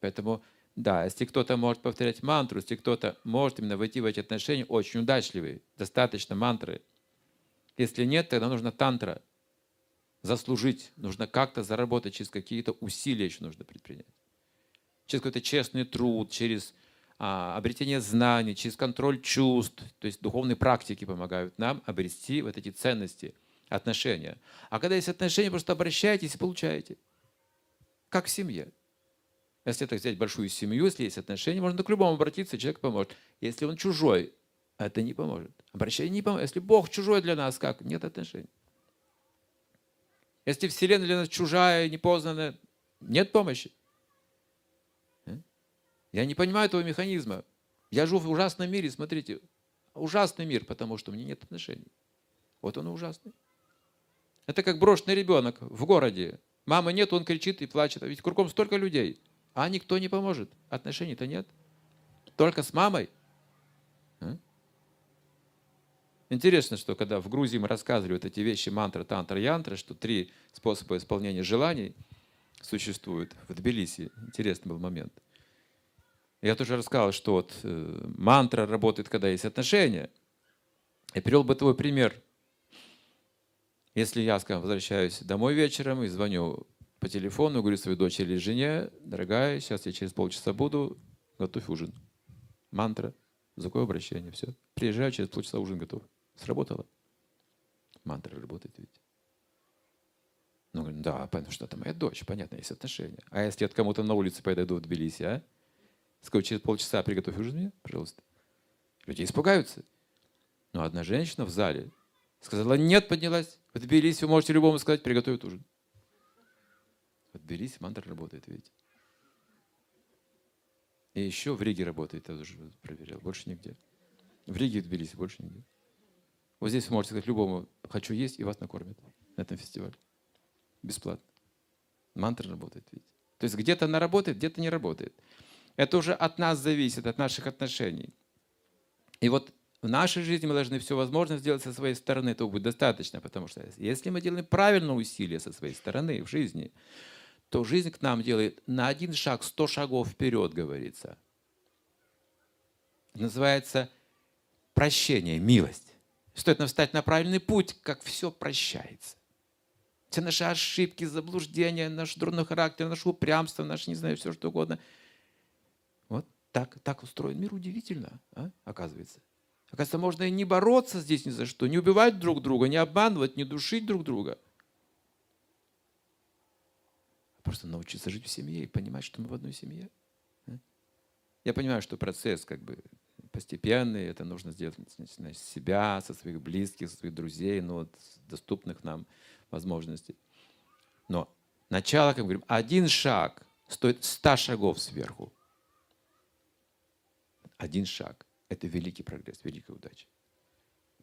Поэтому, да, если кто-то может повторять мантру, если кто-то может именно войти в эти отношения, очень удачливый, достаточно мантры. Если нет, тогда нужно тантра. Заслужить, нужно как-то заработать, через какие-то усилия еще нужно предпринять. Через какой-то честный труд, через а, обретение знаний, через контроль чувств. То есть духовные практики помогают нам обрести вот эти ценности, отношения. А когда есть отношения, просто обращайтесь и получаете. Как в семье. Если это взять большую семью, если есть отношения, можно к любому обратиться, человек поможет. Если он чужой, это не поможет. Обращение не поможет. Если Бог чужой для нас, как? Нет отношений. Если Вселенная для нас чужая, непознанная, нет помощи. Э? Я не понимаю этого механизма. Я живу в ужасном мире, смотрите, ужасный мир, потому что меня нет отношений. Вот он ужасный. Это как брошенный ребенок в городе. Мамы нет, он кричит и плачет. А ведь кругом столько людей. А никто не поможет. Отношений-то нет. Только с мамой. А? Интересно, что когда в Грузии мы рассказывали вот эти вещи мантра, тантра, янтра, что три способа исполнения желаний существуют в Тбилиси. Интересный был момент. Я тоже рассказал, что вот э, мантра работает, когда есть отношения. Я привел бы твой пример. Если я, скажем, возвращаюсь домой вечером и звоню по телефону, говорю своей дочери или жене, дорогая, сейчас я через полчаса буду, готовь ужин. Мантра, такое обращение, все. Приезжаю, через полчаса ужин готов. Сработало. Мантра работает, видите. Ну, говорю, да, потому что это моя дочь, понятно, есть отношения. А если я кому-то на улице подойду в Тбилиси, а? Скажу, через полчаса приготовь ужин мне, пожалуйста. Люди испугаются. Но одна женщина в зале сказала, нет, поднялась. В Тбилиси вы можете любому сказать, приготовить ужин. В Тбилиси мантра работает, видите. И еще в Риге работает, я уже проверял, больше нигде. В Риге и Тбилиси больше нигде. Вот здесь вы можете сказать любому, хочу есть, и вас накормят на этом фестивале. Бесплатно. Мантра работает, видите. То есть где-то она работает, где-то не работает. Это уже от нас зависит, от наших отношений. И вот в нашей жизни мы должны все возможное сделать со своей стороны. Это будет достаточно, потому что если мы делаем правильное усилие со своей стороны в жизни, то жизнь к нам делает на один шаг, сто шагов вперед, говорится. Называется прощение, милость. Стоит нам встать на правильный путь, как все прощается. Все наши ошибки, заблуждения, наш дурной характер, наше упрямство, наше, не знаю, все что угодно. Вот так, так устроен мир удивительно, а? оказывается. Оказывается, можно и не бороться здесь ни за что, не убивать друг друга, не обманывать, не душить друг друга. А просто научиться жить в семье и понимать, что мы в одной семье. Я понимаю, что процесс как бы постепенный, это нужно сделать с себя, со своих близких, со своих друзей, но вот доступных нам возможностей. Но начало, как мы говорим, один шаг стоит ста шагов сверху. Один шаг – это великий прогресс, великая удача.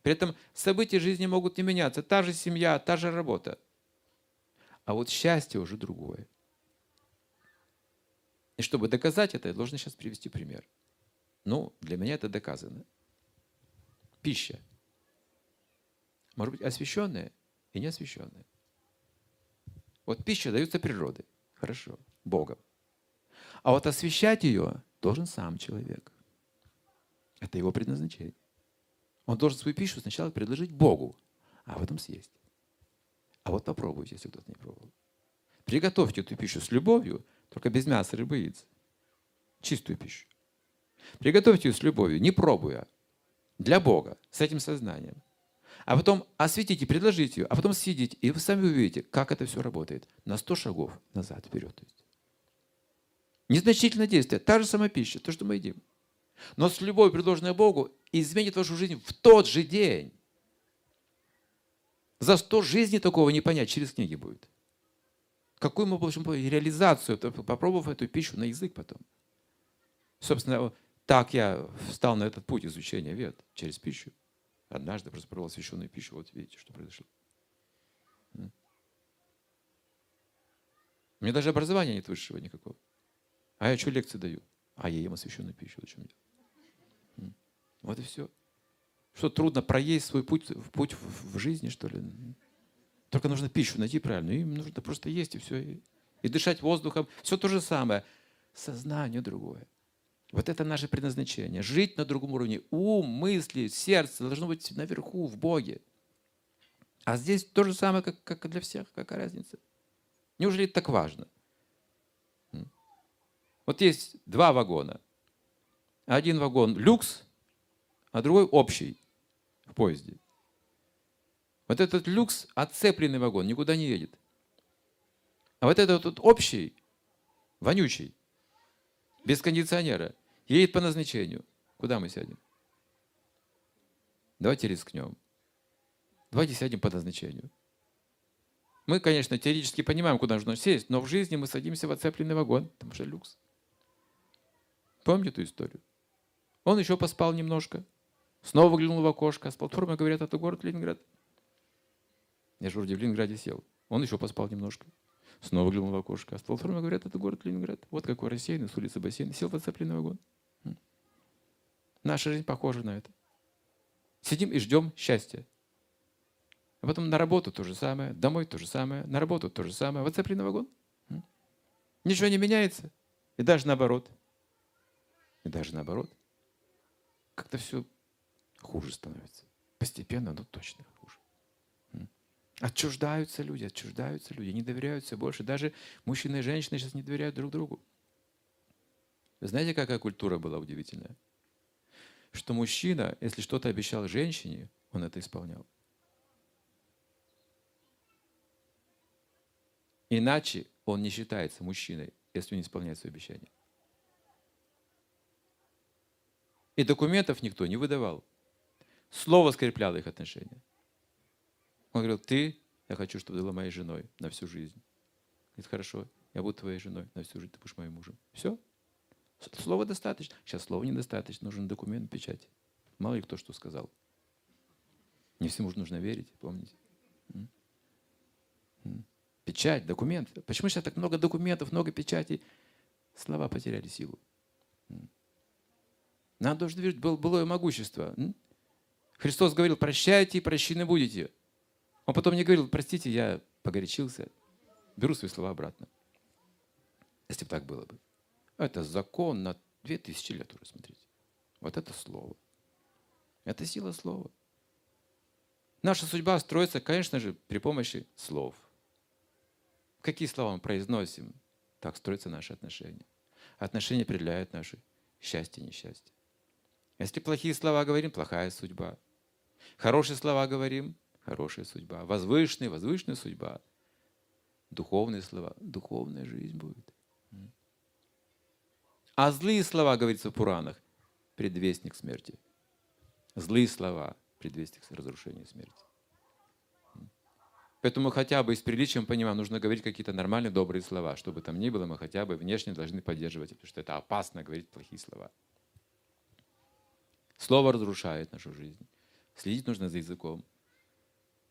При этом события жизни могут не меняться. Та же семья, та же работа. А вот счастье уже другое. И чтобы доказать это, я должен сейчас привести пример. Ну, для меня это доказано. Пища. Может быть, освященная и неосвященная. Вот пища дается природой. Хорошо. Богом. А вот освещать ее должен сам человек. Это его предназначение. Он должен свою пищу сначала предложить Богу, а потом съесть. А вот попробуйте, если кто-то не пробовал. Приготовьте эту пищу с любовью, только без мяса, рыбы, яиц. Чистую пищу. Приготовьте ее с любовью, не пробуя. Для Бога, с этим сознанием а потом осветите, предложите ее, а потом съедите, и вы сами увидите, как это все работает. На 100 шагов назад, вперед. Незначительное действие, та же самая пища, то, что мы едим. Но с любовью, предложенной Богу, изменит вашу жизнь в тот же день. За сто жизней такого не понять, через книги будет. Какую мы получим реализацию, попробовав эту пищу на язык потом. Собственно, так я встал на этот путь изучения вет через пищу. Однажды просто пробовал священную пищу, вот видите, что произошло. У меня даже образования нет высшего никакого. А я что лекции даю? А я ем освященную пищу. О чем дело? Вот и все. Что трудно проесть свой путь, путь в жизни, что ли? Только нужно пищу найти правильную. Им нужно просто есть и все. И, и дышать воздухом. Все то же самое. Сознание другое. Вот это наше предназначение. Жить на другом уровне. Ум, мысли, сердце должно быть наверху, в Боге. А здесь то же самое, как, как для всех. Какая разница? Неужели это так важно? Вот есть два вагона. Один вагон люкс, а другой общий в поезде. Вот этот люкс, отцепленный вагон, никуда не едет. А вот этот вот общий, вонючий, без кондиционера – Едет по назначению. Куда мы сядем? Давайте рискнем. Давайте сядем по назначению. Мы, конечно, теоретически понимаем, куда нужно сесть, но в жизни мы садимся в оцепленный вагон, потому что люкс. Помните эту историю? Он еще поспал немножко, снова выглянул в окошко, с платформы говорят, это город Ленинград. Я вроде в Ленинграде сел. Он еще поспал немножко. Снова выглянул в окошко. А с платформы говорят, это город Ленинград. Вот какой рассеянный, с улицы бассейн. Сел в оцепленный вагон. Наша жизнь похожа на это. Сидим и ждем счастья. А потом на работу то же самое, домой то же самое, на работу то же самое. Вот цепли на вагон. Ничего не меняется. И даже наоборот. И даже наоборот. Как-то все хуже становится. Постепенно, но точно. Отчуждаются люди, отчуждаются люди, не доверяются больше. Даже мужчины и женщины сейчас не доверяют друг другу. Знаете, какая культура была удивительная? что мужчина, если что-то обещал женщине, он это исполнял. Иначе он не считается мужчиной, если не исполняет свои обещания. И документов никто не выдавал. Слово скрепляло их отношения. Он говорил, ты, я хочу, чтобы ты была моей женой на всю жизнь. Говорит, хорошо, я буду твоей женой на всю жизнь, ты будешь моим мужем. Все. Слова достаточно. Сейчас слова недостаточно, нужен документ, печать. Мало ли кто что сказал. Не всему нужно верить, помните. Печать, документ. Почему сейчас так много документов, много печатей? Слова потеряли силу. Нам должно верить было былое могущество. Христос говорил, прощайте и прощены будете. Он потом не говорил, простите, я погорячился. Беру свои слова обратно. Если бы так было бы. Это закон на две тысячи лет уже, смотрите. Вот это слово. Это сила слова. Наша судьба строится, конечно же, при помощи слов. Какие слова мы произносим, так строятся наши отношения. Отношения определяют наше счастье и несчастье. Если плохие слова говорим, плохая судьба. Хорошие слова говорим, хорошая судьба. Возвышенная, возвышенная судьба. Духовные слова, духовная жизнь будет. А злые слова, говорится в Пуранах, предвестник смерти. Злые слова, предвестник разрушения смерти. Поэтому хотя бы с приличием понимаем, нужно говорить какие-то нормальные, добрые слова. Чтобы там ни было, мы хотя бы внешне должны поддерживать, потому что это опасно говорить плохие слова. Слово разрушает нашу жизнь. Следить нужно за языком.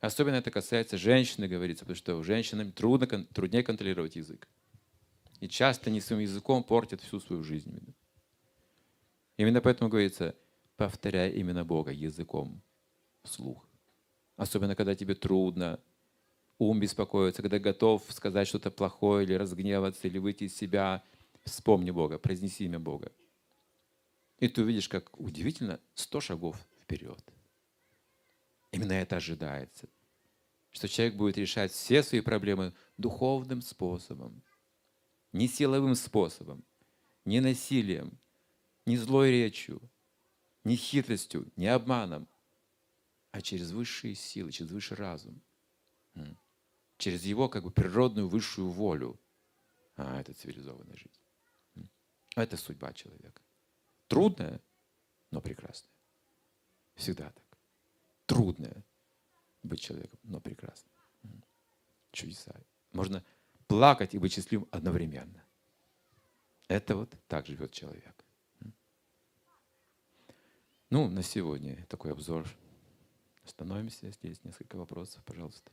Особенно это касается женщины, говорится, потому что женщинам трудно, труднее контролировать язык. И часто не своим языком портят всю свою жизнь. Именно поэтому говорится, повторяй именно Бога языком вслух. Особенно, когда тебе трудно, ум беспокоится, когда готов сказать что-то плохое или разгневаться, или выйти из себя, вспомни Бога, произнеси имя Бога. И ты увидишь, как удивительно, сто шагов вперед. Именно это ожидается. Что человек будет решать все свои проблемы духовным способом, не силовым способом, не насилием, не злой речью, не хитростью, не обманом, а через высшие силы, через высший разум – через его как бы природную высшую волю. А, это цивилизованная жизнь. Это судьба человека. Трудная, но прекрасная. Всегда так. Трудная быть человеком, но прекрасно. Чудеса. Можно плакать и быть счастливым одновременно. Это вот так живет человек. Ну, на сегодня такой обзор. Остановимся. Здесь несколько вопросов, пожалуйста.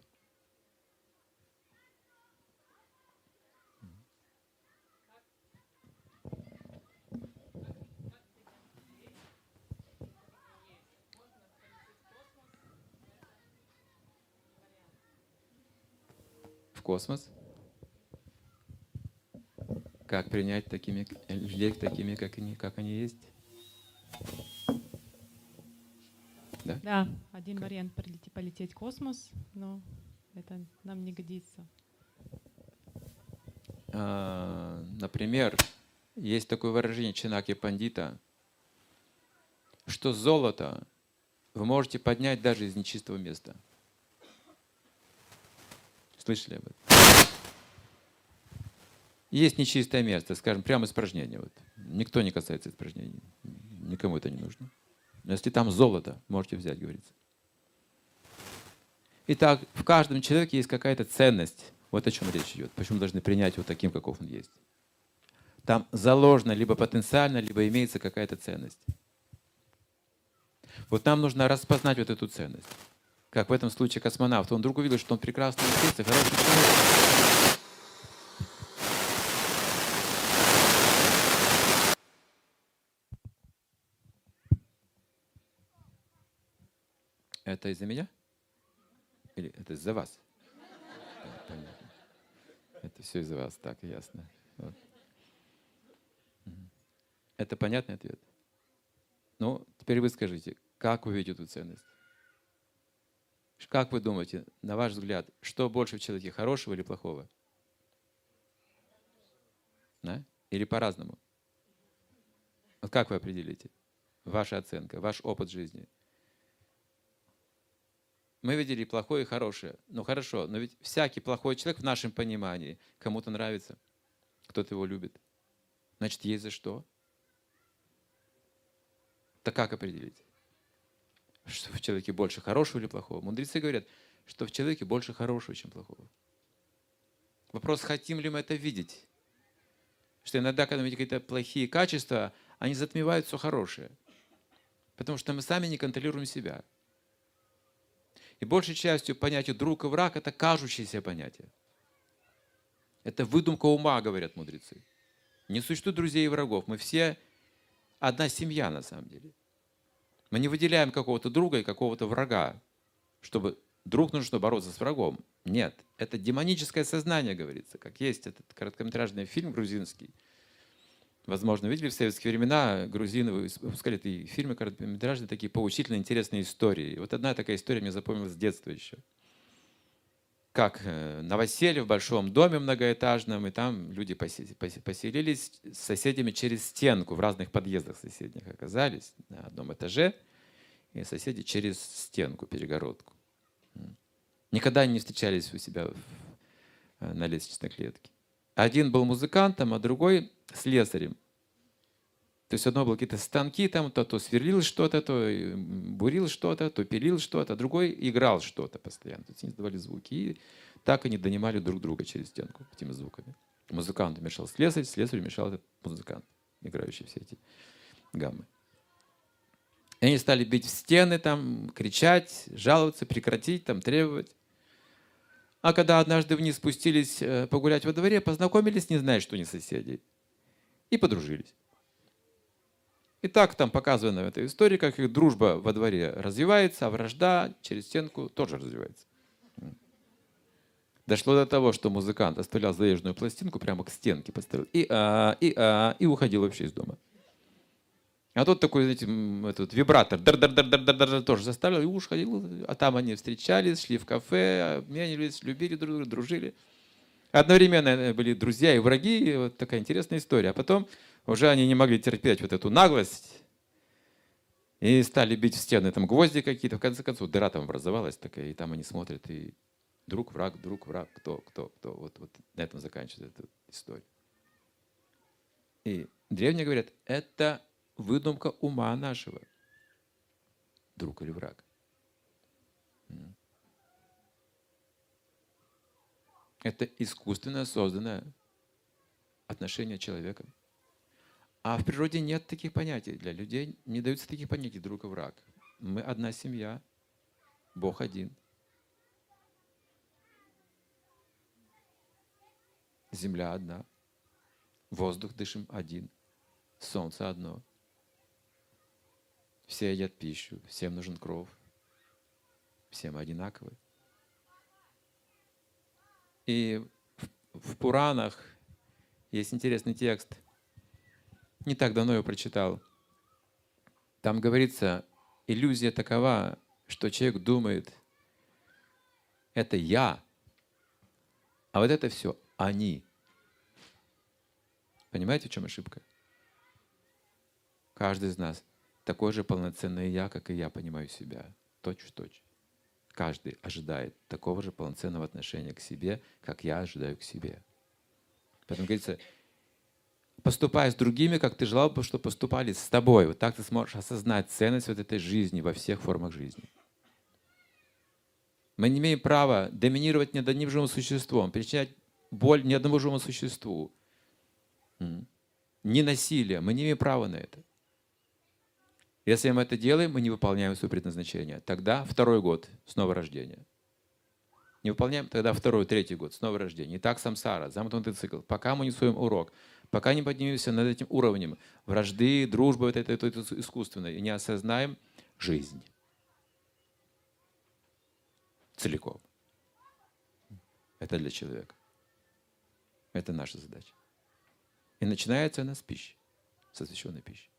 В космос? Как принять такими, людей такими, как они, как они есть? Да? Да, один как? вариант полететь, полететь в космос, но это нам не годится. А, например, есть такое выражение Чинаки Пандита, что золото вы можете поднять даже из нечистого места – Слышали об этом? Есть нечистое место, скажем, прямо испражнение. Вот. Никто не касается испражнений. Никому это не нужно. Но если там золото, можете взять, говорится. Итак, в каждом человеке есть какая-то ценность. Вот о чем речь идет. Почему должны принять его таким, каков он есть. Там заложено либо потенциально, либо имеется какая-то ценность. Вот нам нужно распознать вот эту ценность как в этом случае космонавт. Он вдруг увидел, что он прекрасный отец и хороший человек. Это из-за меня? Или это из-за вас? Это все из-за вас, так, ясно. Вот. Это понятный ответ? Ну, теперь вы скажите, как вы видите эту ценность? Как вы думаете, на ваш взгляд, что больше в человеке, хорошего или плохого? Да? Или по-разному? Вот как вы определите? Ваша оценка, ваш опыт жизни. Мы видели плохое и хорошее. Ну хорошо, но ведь всякий плохой человек в нашем понимании кому-то нравится, кто-то его любит. Значит, есть за что. Так как определить? Что в человеке больше хорошего или плохого. Мудрецы говорят, что в человеке больше хорошего, чем плохого. Вопрос, хотим ли мы это видеть. Что иногда, когда мы видим какие-то плохие качества, они затмевают все хорошее. Потому что мы сами не контролируем себя. И большей частью понятие друг и враг – это кажущееся понятие. Это выдумка ума, говорят мудрецы. Не существует друзей и врагов. Мы все одна семья на самом деле. Мы не выделяем какого-то друга и какого-то врага, чтобы друг нужно бороться с врагом. Нет, это демоническое сознание, говорится, как есть этот короткометражный фильм грузинский. Возможно, видели в советские времена грузины выпускали такие фильмы короткометражные, такие поучительные, интересные истории. И вот одна такая история мне запомнилась с детства еще. Как э, новоселье в большом доме многоэтажном, и там люди поселились с соседями через стенку, в разных подъездах соседних оказались на одном этаже, и соседи через стенку, перегородку. Никогда не встречались у себя э, на лестничной клетке. Один был музыкантом, а другой слесарем. То есть одно было какие-то станки, там то, то сверлил что-то, то бурил что-то, то пилил что-то, другой играл что-то постоянно. То есть они издавали звуки. И так они донимали друг друга через стенку этими звуками. Музыканту мешал слесарь, слесарю мешал этот музыкант, играющий все эти гаммы. И они стали бить в стены, там, кричать, жаловаться, прекратить, там, требовать. А когда однажды вниз спустились э, погулять во дворе, познакомились, не зная, что они соседи, и подружились. И так там показано в этой истории, как их дружба во дворе развивается, а вражда через стенку тоже развивается. Дошло до того, что музыкант оставлял заезженную пластинку прямо к стенке, поставил и а, и а, и уходил вообще из дома. А тут такой, знаете, этот вибратор дар -дар -дар -дар -дар -дар, тоже заставил и уж ходил. А там они встречались, шли в кафе, обменивались, любили друг друга, дружили. Одновременно были друзья и враги. И вот такая интересная история. А потом уже они не могли терпеть вот эту наглость. И стали бить в стены, там гвозди какие-то. В конце концов, дыра там образовалась такая, и там они смотрят, и друг, враг, друг, враг, кто, кто, кто. Вот, вот на этом заканчивается эта история. И древние говорят, это выдумка ума нашего. Друг или враг. Это искусственно созданное отношение человека. А в природе нет таких понятий. Для людей не даются таких понятий друг и враг. Мы одна семья, Бог один. Земля одна, воздух дышим один, солнце одно – все едят пищу, всем нужен кров, все мы одинаковы. И в Пуранах есть интересный текст. Не так давно я прочитал. Там говорится, иллюзия такова, что человек думает, это я, а вот это все они. Понимаете, в чем ошибка? Каждый из нас такой же полноценный я, как и я понимаю себя. Точь в точь. Каждый ожидает такого же полноценного отношения к себе, как я ожидаю к себе. Поэтому говорится, поступая с другими, как ты желал бы, чтобы поступали с тобой. Вот так ты сможешь осознать ценность вот этой жизни во всех формах жизни. Мы не имеем права доминировать над одним живым существом, причинять боль ни одному живому существу. Не насилие. Мы не имеем права на это. Если мы это делаем, мы не выполняем свое предназначение. Тогда второй год снова рождения. Не выполняем, тогда второй, третий год, снова рождение. И так самсара, замкнутый цикл. Пока мы не усвоим урок, пока не поднимемся над этим уровнем вражды, дружбы вот это, это, это искусственной, и не осознаем жизнь целиком. Это для человека. Это наша задача. И начинается она с пищи, с освященной пищи.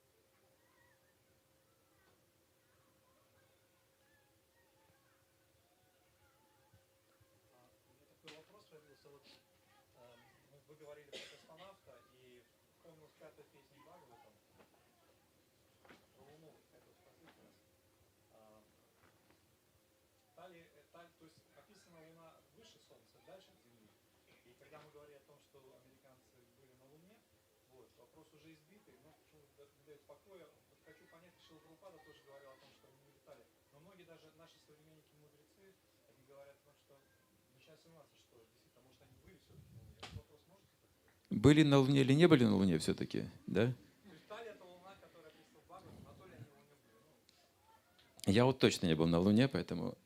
вопрос уже избитый, но почему не дает покоя. Вот хочу понять, Шила Прабхупада тоже говорил о том, что мы не летали. Но Были на Луне или не были на Луне все-таки, да? Я вот точно не был на Луне, поэтому...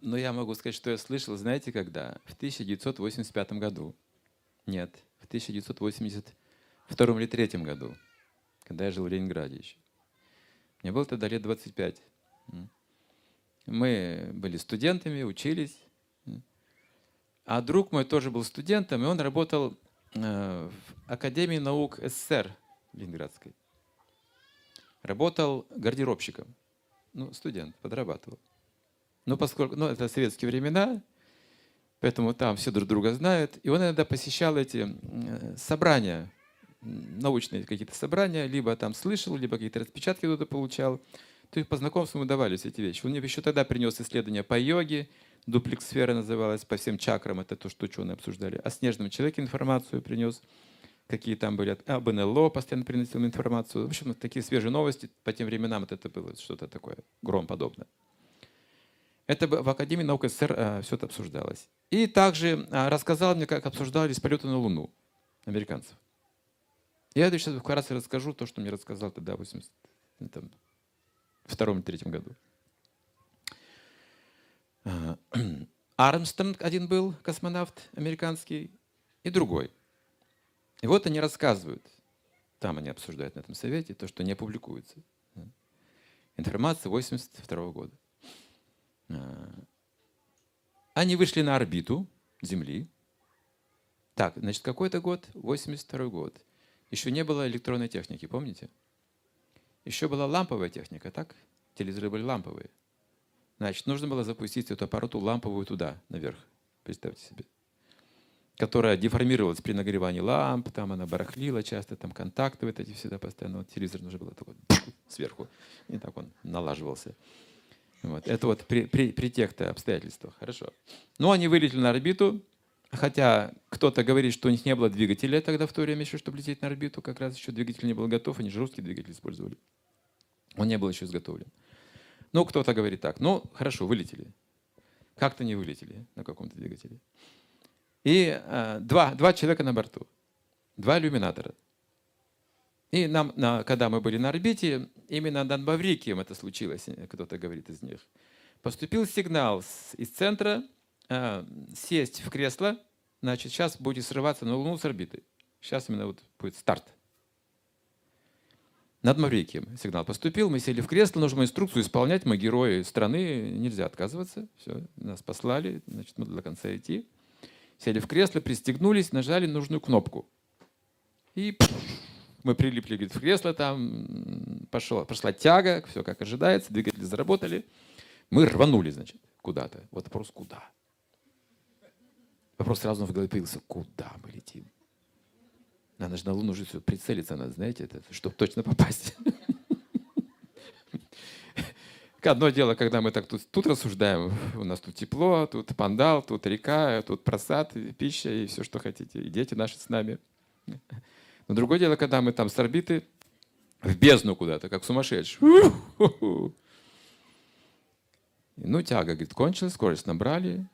Но я могу сказать, что я слышал, знаете, когда? В 1985 году. Нет, в 1982 или 1983 году, когда я жил в Ленинграде еще. Мне было тогда лет 25. Мы были студентами, учились. А друг мой тоже был студентом, и он работал Э, в Академии наук СССР Ленинградской. Работал гардеробщиком. Ну, студент, подрабатывал. Но поскольку, ну, это советские времена, поэтому там все друг друга знают. И он иногда посещал эти собрания, научные какие-то собрания, либо там слышал, либо какие-то распечатки кто-то получал. То есть по знакомству ему давались эти вещи. Он мне еще тогда принес исследования по йоге, дуплексфера называлась, по всем чакрам, это то, что ученые обсуждали. О снежном человеке информацию принес, какие там были. Об НЛО постоянно приносил информацию. В общем, такие свежие новости. По тем временам это было что-то такое, гром подобное. Это в Академии наук СССР а, все это обсуждалось. И также а, рассказал мне, как обсуждались полеты на Луну американцев. Я сейчас вкратце расскажу то, что мне рассказал тогда в 1982-1983 году. [clears throat] Армстронг один был, космонавт американский, и другой. И вот они рассказывают, там они обсуждают на этом совете, то, что не публикуется. Информация 82 года. А, они вышли на орбиту Земли. Так, значит, какой это год? 82 год. Еще не было электронной техники, помните? Еще была ламповая техника, так? Телевизоры были ламповые. Значит, нужно было запустить эту аппарату ламповую туда, наверх. Представьте себе. Которая деформировалась при нагревании ламп, там она барахлила часто, там контакты вот эти всегда постоянно. Вот телевизор нужно было такой [laughs] сверху. И так он налаживался. Вот. Это вот при, при, при тех-то обстоятельствах. Хорошо. Но они вылетели на орбиту, хотя кто-то говорит, что у них не было двигателя тогда в то время еще, чтобы лететь на орбиту. Как раз еще двигатель не был готов, они же русский двигатель использовали. Он не был еще изготовлен. Ну, кто-то говорит так, ну, хорошо, вылетели. Как-то не вылетели на каком-то двигателе. И э, два, два человека на борту, два иллюминатора. И нам, на, когда мы были на орбите, именно над Маврикием это случилось, кто-то говорит из них. Поступил сигнал с, из центра э, сесть в кресло, значит, сейчас будете срываться на Луну с орбиты. Сейчас именно вот будет старт. Над Маврикием сигнал поступил, мы сели в кресло, нужно инструкцию исполнять, мы герои страны, нельзя отказываться. Все, нас послали, значит, мы до конца идти. Сели в кресло, пристегнулись, нажали нужную кнопку. И мы прилипли говорит, в кресло, там пошло, пошла тяга, все как ожидается, двигатели заработали. Мы рванули, значит, куда-то. Вот вопрос, куда? Вопрос сразу в голове появился, куда мы летим? Надо же на Луну же прицелиться надо, знаете, это, чтобы точно попасть. Одно дело, когда мы так тут, тут рассуждаем, у нас тут тепло, тут пандал, тут река, тут просад, пища и все, что хотите, и дети наши с нами. Но другое дело, когда мы там с орбиты в бездну куда-то, как сумасшедшие. Ну, тяга, говорит, кончилась, скорость набрали.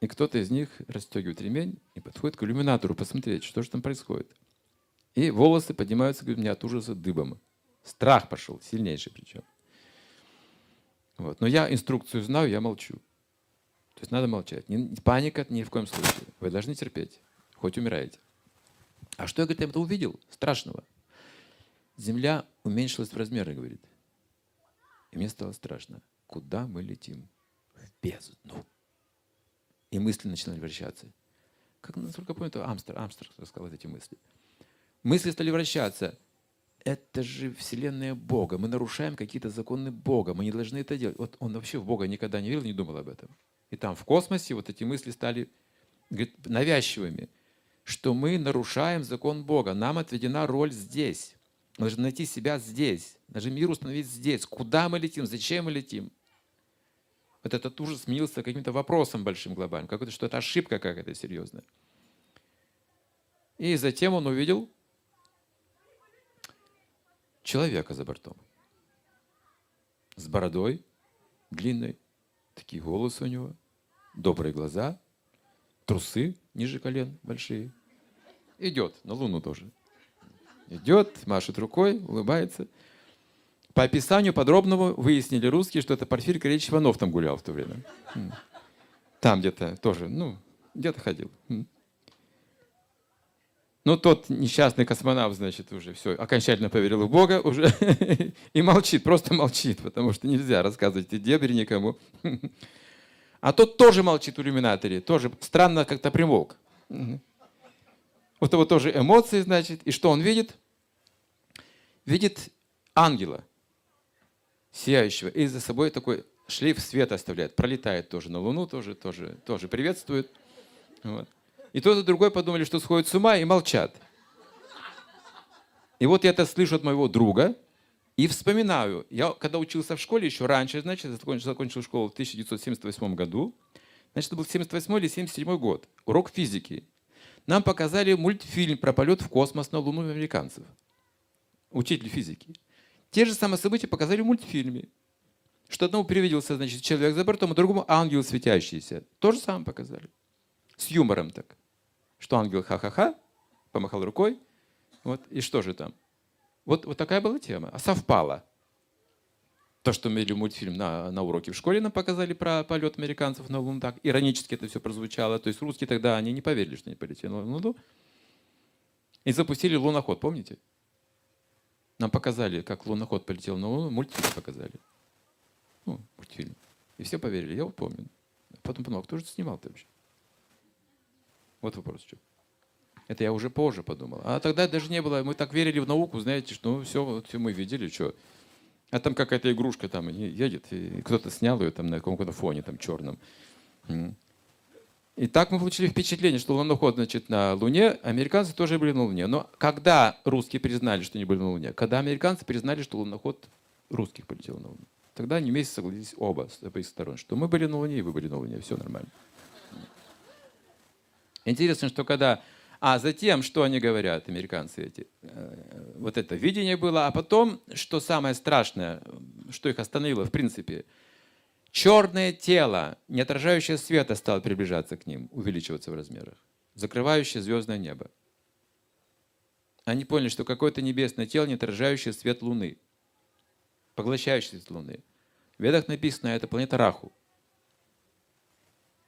И кто-то из них расстегивает ремень и подходит к иллюминатору посмотреть, что же там происходит. И волосы поднимаются, говорит, у меня от ужаса дыбом. Страх пошел, сильнейший причем. Вот. Но я инструкцию знаю, я молчу. То есть надо молчать. Не, паника ни в коем случае. Вы должны терпеть, хоть умираете. А что я, говорит, это увидел? Страшного. Земля уменьшилась в размеры, говорит. И мне стало страшно. Куда мы летим? В бездну. И мысли начинали вращаться. Как, насколько я помню, это Амстер, Амстер сказал эти мысли. Мысли стали вращаться. Это же вселенная Бога. Мы нарушаем какие-то законы Бога. Мы не должны это делать. Вот он вообще в Бога никогда не верил, не думал об этом. И там в космосе вот эти мысли стали говорит, навязчивыми, что мы нарушаем закон Бога. Нам отведена роль здесь. Мы должны найти себя здесь. Даже мир установить здесь. Куда мы летим? Зачем мы летим? Вот этот ужас сменился каким-то вопросом большим глобальным, какой-то, что это ошибка какая-то серьезная. И затем он увидел человека за бортом. С бородой, длинный, такие волосы у него, добрые глаза, трусы ниже колен большие. Идет на Луну тоже. Идет, машет рукой, улыбается. По описанию подробного выяснили русские, что это Порфирий Корейевич Иванов там гулял в то время. Там где-то тоже, ну, где-то ходил. Ну, тот несчастный космонавт, значит, уже все, окончательно поверил в Бога уже [laughs] и молчит, просто молчит, потому что нельзя рассказывать эти дебри никому. [laughs] А тот тоже молчит в иллюминаторе, тоже странно как-то примолк. У того тоже эмоции, значит, и что он видит? Видит ангела, сияющего, и за собой такой шлейф света оставляет, пролетает тоже на Луну, тоже, тоже, тоже приветствует. Вот. И тот и другой подумали, что сходят с ума и молчат. И вот я это слышу от моего друга и вспоминаю. Я когда учился в школе еще раньше, значит, закончил, закончил школу в 1978 году, значит, это был 78 или 77 год, урок физики. Нам показали мультфильм про полет в космос на Луну американцев. Учитель физики. Те же самые события показали в мультфильме. Что одному привиделся, значит, человек за бортом, а другому ангел светящийся. То же самое показали. С юмором так что ангел ха-ха-ха, помахал рукой, вот, и что же там? Вот, вот такая была тема, а совпало. То, что мы мультфильм на, на уроке в школе нам показали про полет американцев на Луну, так иронически это все прозвучало. То есть русские тогда они не поверили, что они полетели на Луну. И запустили луноход, помните? Нам показали, как луноход полетел на Луну, мультфильм показали. Ну, мультфильм. И все поверили, я вот помню. Потом подумал, кто же снимал-то вообще? Вот вопрос. Что. Это я уже позже подумал. А тогда даже не было, мы так верили в науку, знаете, что ну, все, вот, все мы видели, что. А там какая-то игрушка там едет, и кто-то снял ее там на каком-то фоне там черном. И так мы получили впечатление, что луноход значит, на Луне, американцы тоже были на Луне. Но когда русские признали, что они были на Луне? Когда американцы признали, что луноход русских полетел на Луну. Тогда они вместе согласились оба с обеих сторон, что мы были на Луне, и вы были на Луне, все нормально. Интересно, что когда... А затем, что они говорят, американцы эти? Э, вот это видение было, а потом, что самое страшное, что их остановило, в принципе, черное тело, не отражающее света, стало приближаться к ним, увеличиваться в размерах, закрывающее звездное небо. Они поняли, что какое-то небесное тело, не отражающее свет Луны, поглощающее свет Луны. В ведах написано, это планета Раху.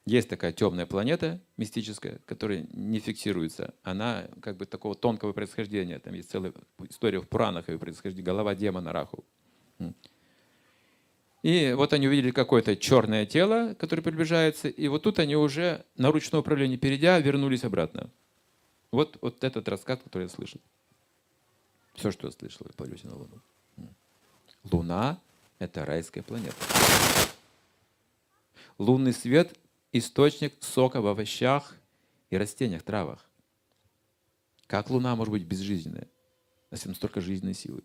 Есть такая темная планета мистическая, которая не фиксируется. Она как бы такого тонкого происхождения. Там есть целая история в Пуранах ее происхождения. Голова демона Раху. И вот они увидели какое-то черное тело, которое приближается, и вот тут они уже на ручное управление перейдя, вернулись обратно. Вот, вот этот рассказ, который я слышал. Все, что я слышал в полете на Луну. Луна — это райская планета. Лунный свет источник сока в овощах и растениях, травах. Как Луна может быть безжизненная, если там столько жизненной силы?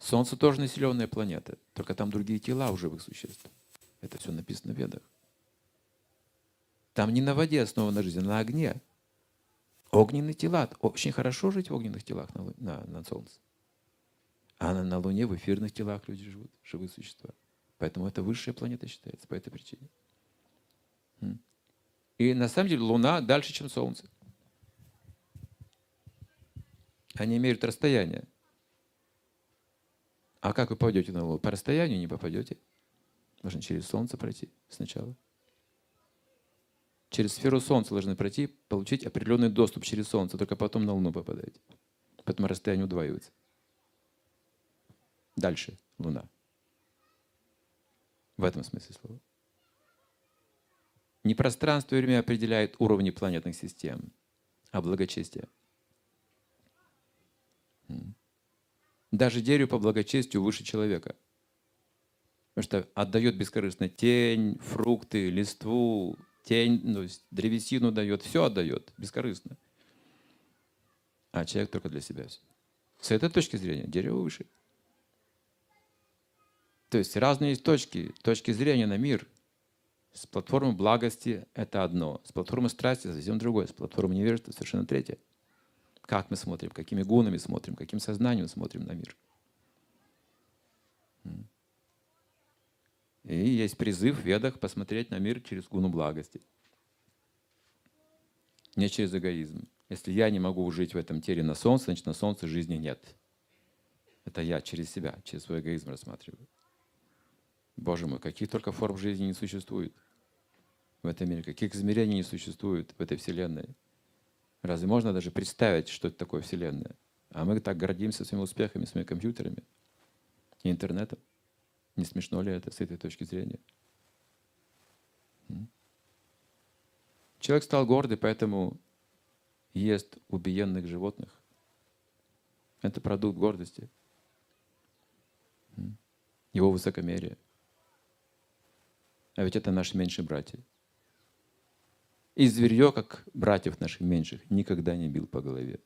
Солнце тоже населенная планета, только там другие тела у живых существ. Это все написано в ведах. Там не на воде основана жизнь, а на огне. Огненные тела. Очень хорошо жить в огненных телах на, на, на Солнце. А на, на Луне в эфирных телах люди живут, живые существа. Поэтому это высшая планета считается по этой причине. И на самом деле Луна дальше, чем Солнце. Они имеют расстояние. А как вы попадете на Луну? По расстоянию не попадете. Можно через Солнце пройти сначала. Через сферу Солнца должны пройти, получить определенный доступ через Солнце, только потом на Луну попадаете. Поэтому расстояние удваивается. Дальше Луна. В этом смысле слова. Не пространство и время определяет уровни планетных систем, а благочестие. Даже дерево по благочестию выше человека. Потому что отдает бескорыстно тень, фрукты, листву, тень, ну, древесину дает, все отдает бескорыстно. А человек только для себя все. С этой точки зрения дерево выше. То есть разные точки, точки зрения на мир – с платформы благости – это одно, с платформы страсти – совсем другое, с платформы невежества – совершенно третье. Как мы смотрим, какими гунами смотрим, каким сознанием смотрим на мир. И есть призыв в ведах посмотреть на мир через гуну благости. Не через эгоизм. Если я не могу жить в этом теле на солнце, значит на солнце жизни нет. Это я через себя, через свой эгоизм рассматриваю. Боже мой, каких только форм жизни не существует в этом мире, каких измерений не существует в этой Вселенной. Разве можно даже представить, что это такое Вселенная? А мы так гордимся своими успехами, своими компьютерами и интернетом. Не смешно ли это с этой точки зрения? Человек стал гордый, поэтому ест убиенных животных. Это продукт гордости. Его высокомерие. А ведь это наши меньшие братья. И зверье, как братьев наших меньших, никогда не бил по голове.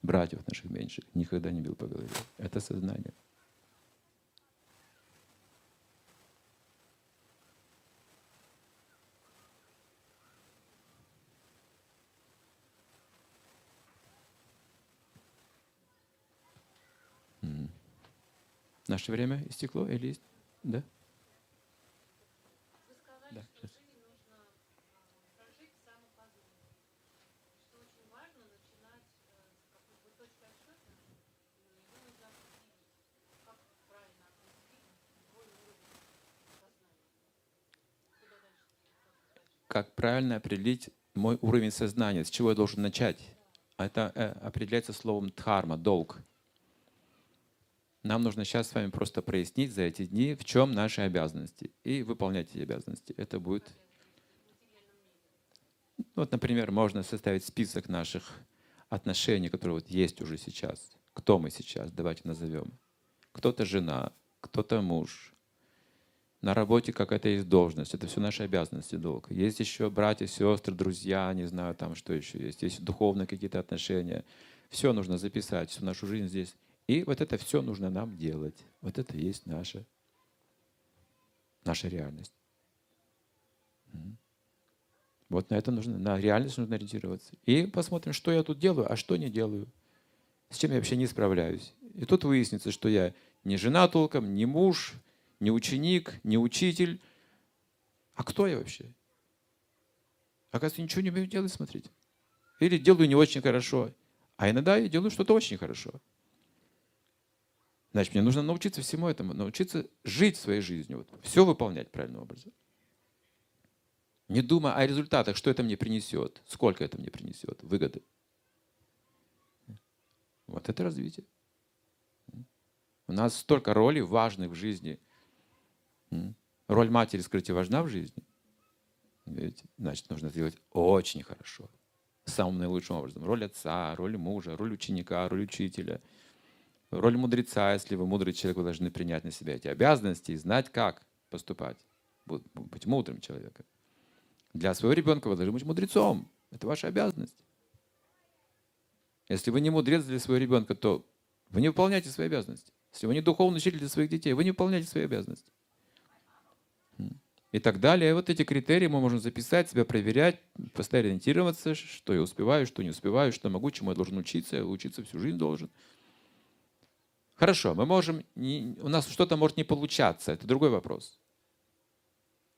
Братьев наших меньших никогда не бил по голове. Это сознание. Наше время истекло или есть? Да что жизнь нужно прожить самопознание. Что очень важно начинать с какой-то точки отсчета, ее нужно определить. Как правильно определить свой уровень сознания? Куда дальше двигаться? Как правильно определить мой уровень сознания? С чего я должен начать? Это э, определяется словом дхарма, долг. Нам нужно сейчас с вами просто прояснить за эти дни, в чем наши обязанности, и выполнять эти обязанности. Это будет... Вот, например, можно составить список наших отношений, которые вот есть уже сейчас. Кто мы сейчас? Давайте назовем. Кто-то жена, кто-то муж. На работе какая-то есть должность. Это все наши обязанности, долг. Есть еще братья, сестры, друзья, не знаю, там что еще есть. Есть духовные какие-то отношения. Все нужно записать, всю нашу жизнь здесь. И вот это все нужно нам делать. Вот это есть наша, наша реальность. Вот на это нужно, на реальность нужно ориентироваться. И посмотрим, что я тут делаю, а что не делаю. С чем я вообще не справляюсь. И тут выяснится, что я не жена толком, не муж, не ученик, не учитель. А кто я вообще? Оказывается, ничего не умею делать, смотрите. Или делаю не очень хорошо. А иногда я делаю что-то очень хорошо. Значит, мне нужно научиться всему этому, научиться жить своей жизнью, вот, все выполнять правильным образом. Не думая о результатах, что это мне принесет, сколько это мне принесет, выгоды. Вот это развитие. У нас столько ролей важных в жизни. Роль матери, скажите, важна в жизни? Видите? Значит, нужно сделать очень хорошо. Самым наилучшим образом. Роль отца, роль мужа, роль ученика, роль учителя – роль мудреца, если вы мудрый человек, вы должны принять на себя эти обязанности и знать, как поступать. Быть мудрым человеком. Для своего ребенка вы должны быть мудрецом. Это ваша обязанность. Если вы не мудрец для своего ребенка, то вы не выполняете свои обязанности. Если вы не духовный учитель для своих детей, вы не выполняете свои обязанности. И так далее. И вот эти критерии мы можем записать, себя проверять, постоянно ориентироваться, что я успеваю, что не успеваю, что могу, чему я должен учиться. Учиться всю жизнь должен. Хорошо, мы можем, не, у нас что-то может не получаться, это другой вопрос.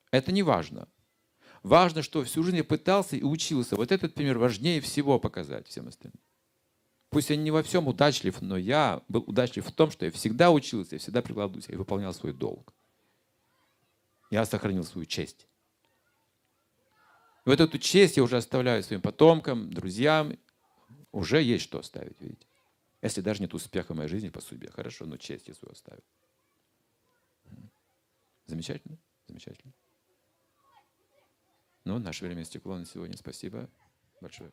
Это не важно. Важно, что всю жизнь я пытался и учился. Вот этот пример важнее всего показать всем остальным. Пусть я не во всем удачлив, но я был удачлив в том, что я всегда учился, я всегда прикладывался, я выполнял свой долг. Я сохранил свою честь. И вот эту честь я уже оставляю своим потомкам, друзьям. Уже есть что оставить, видите. Если даже нет успеха в моей жизни по судьбе, хорошо, но честь я свою оставил. Замечательно? Замечательно. Ну, наше время истекло на сегодня. Спасибо большое.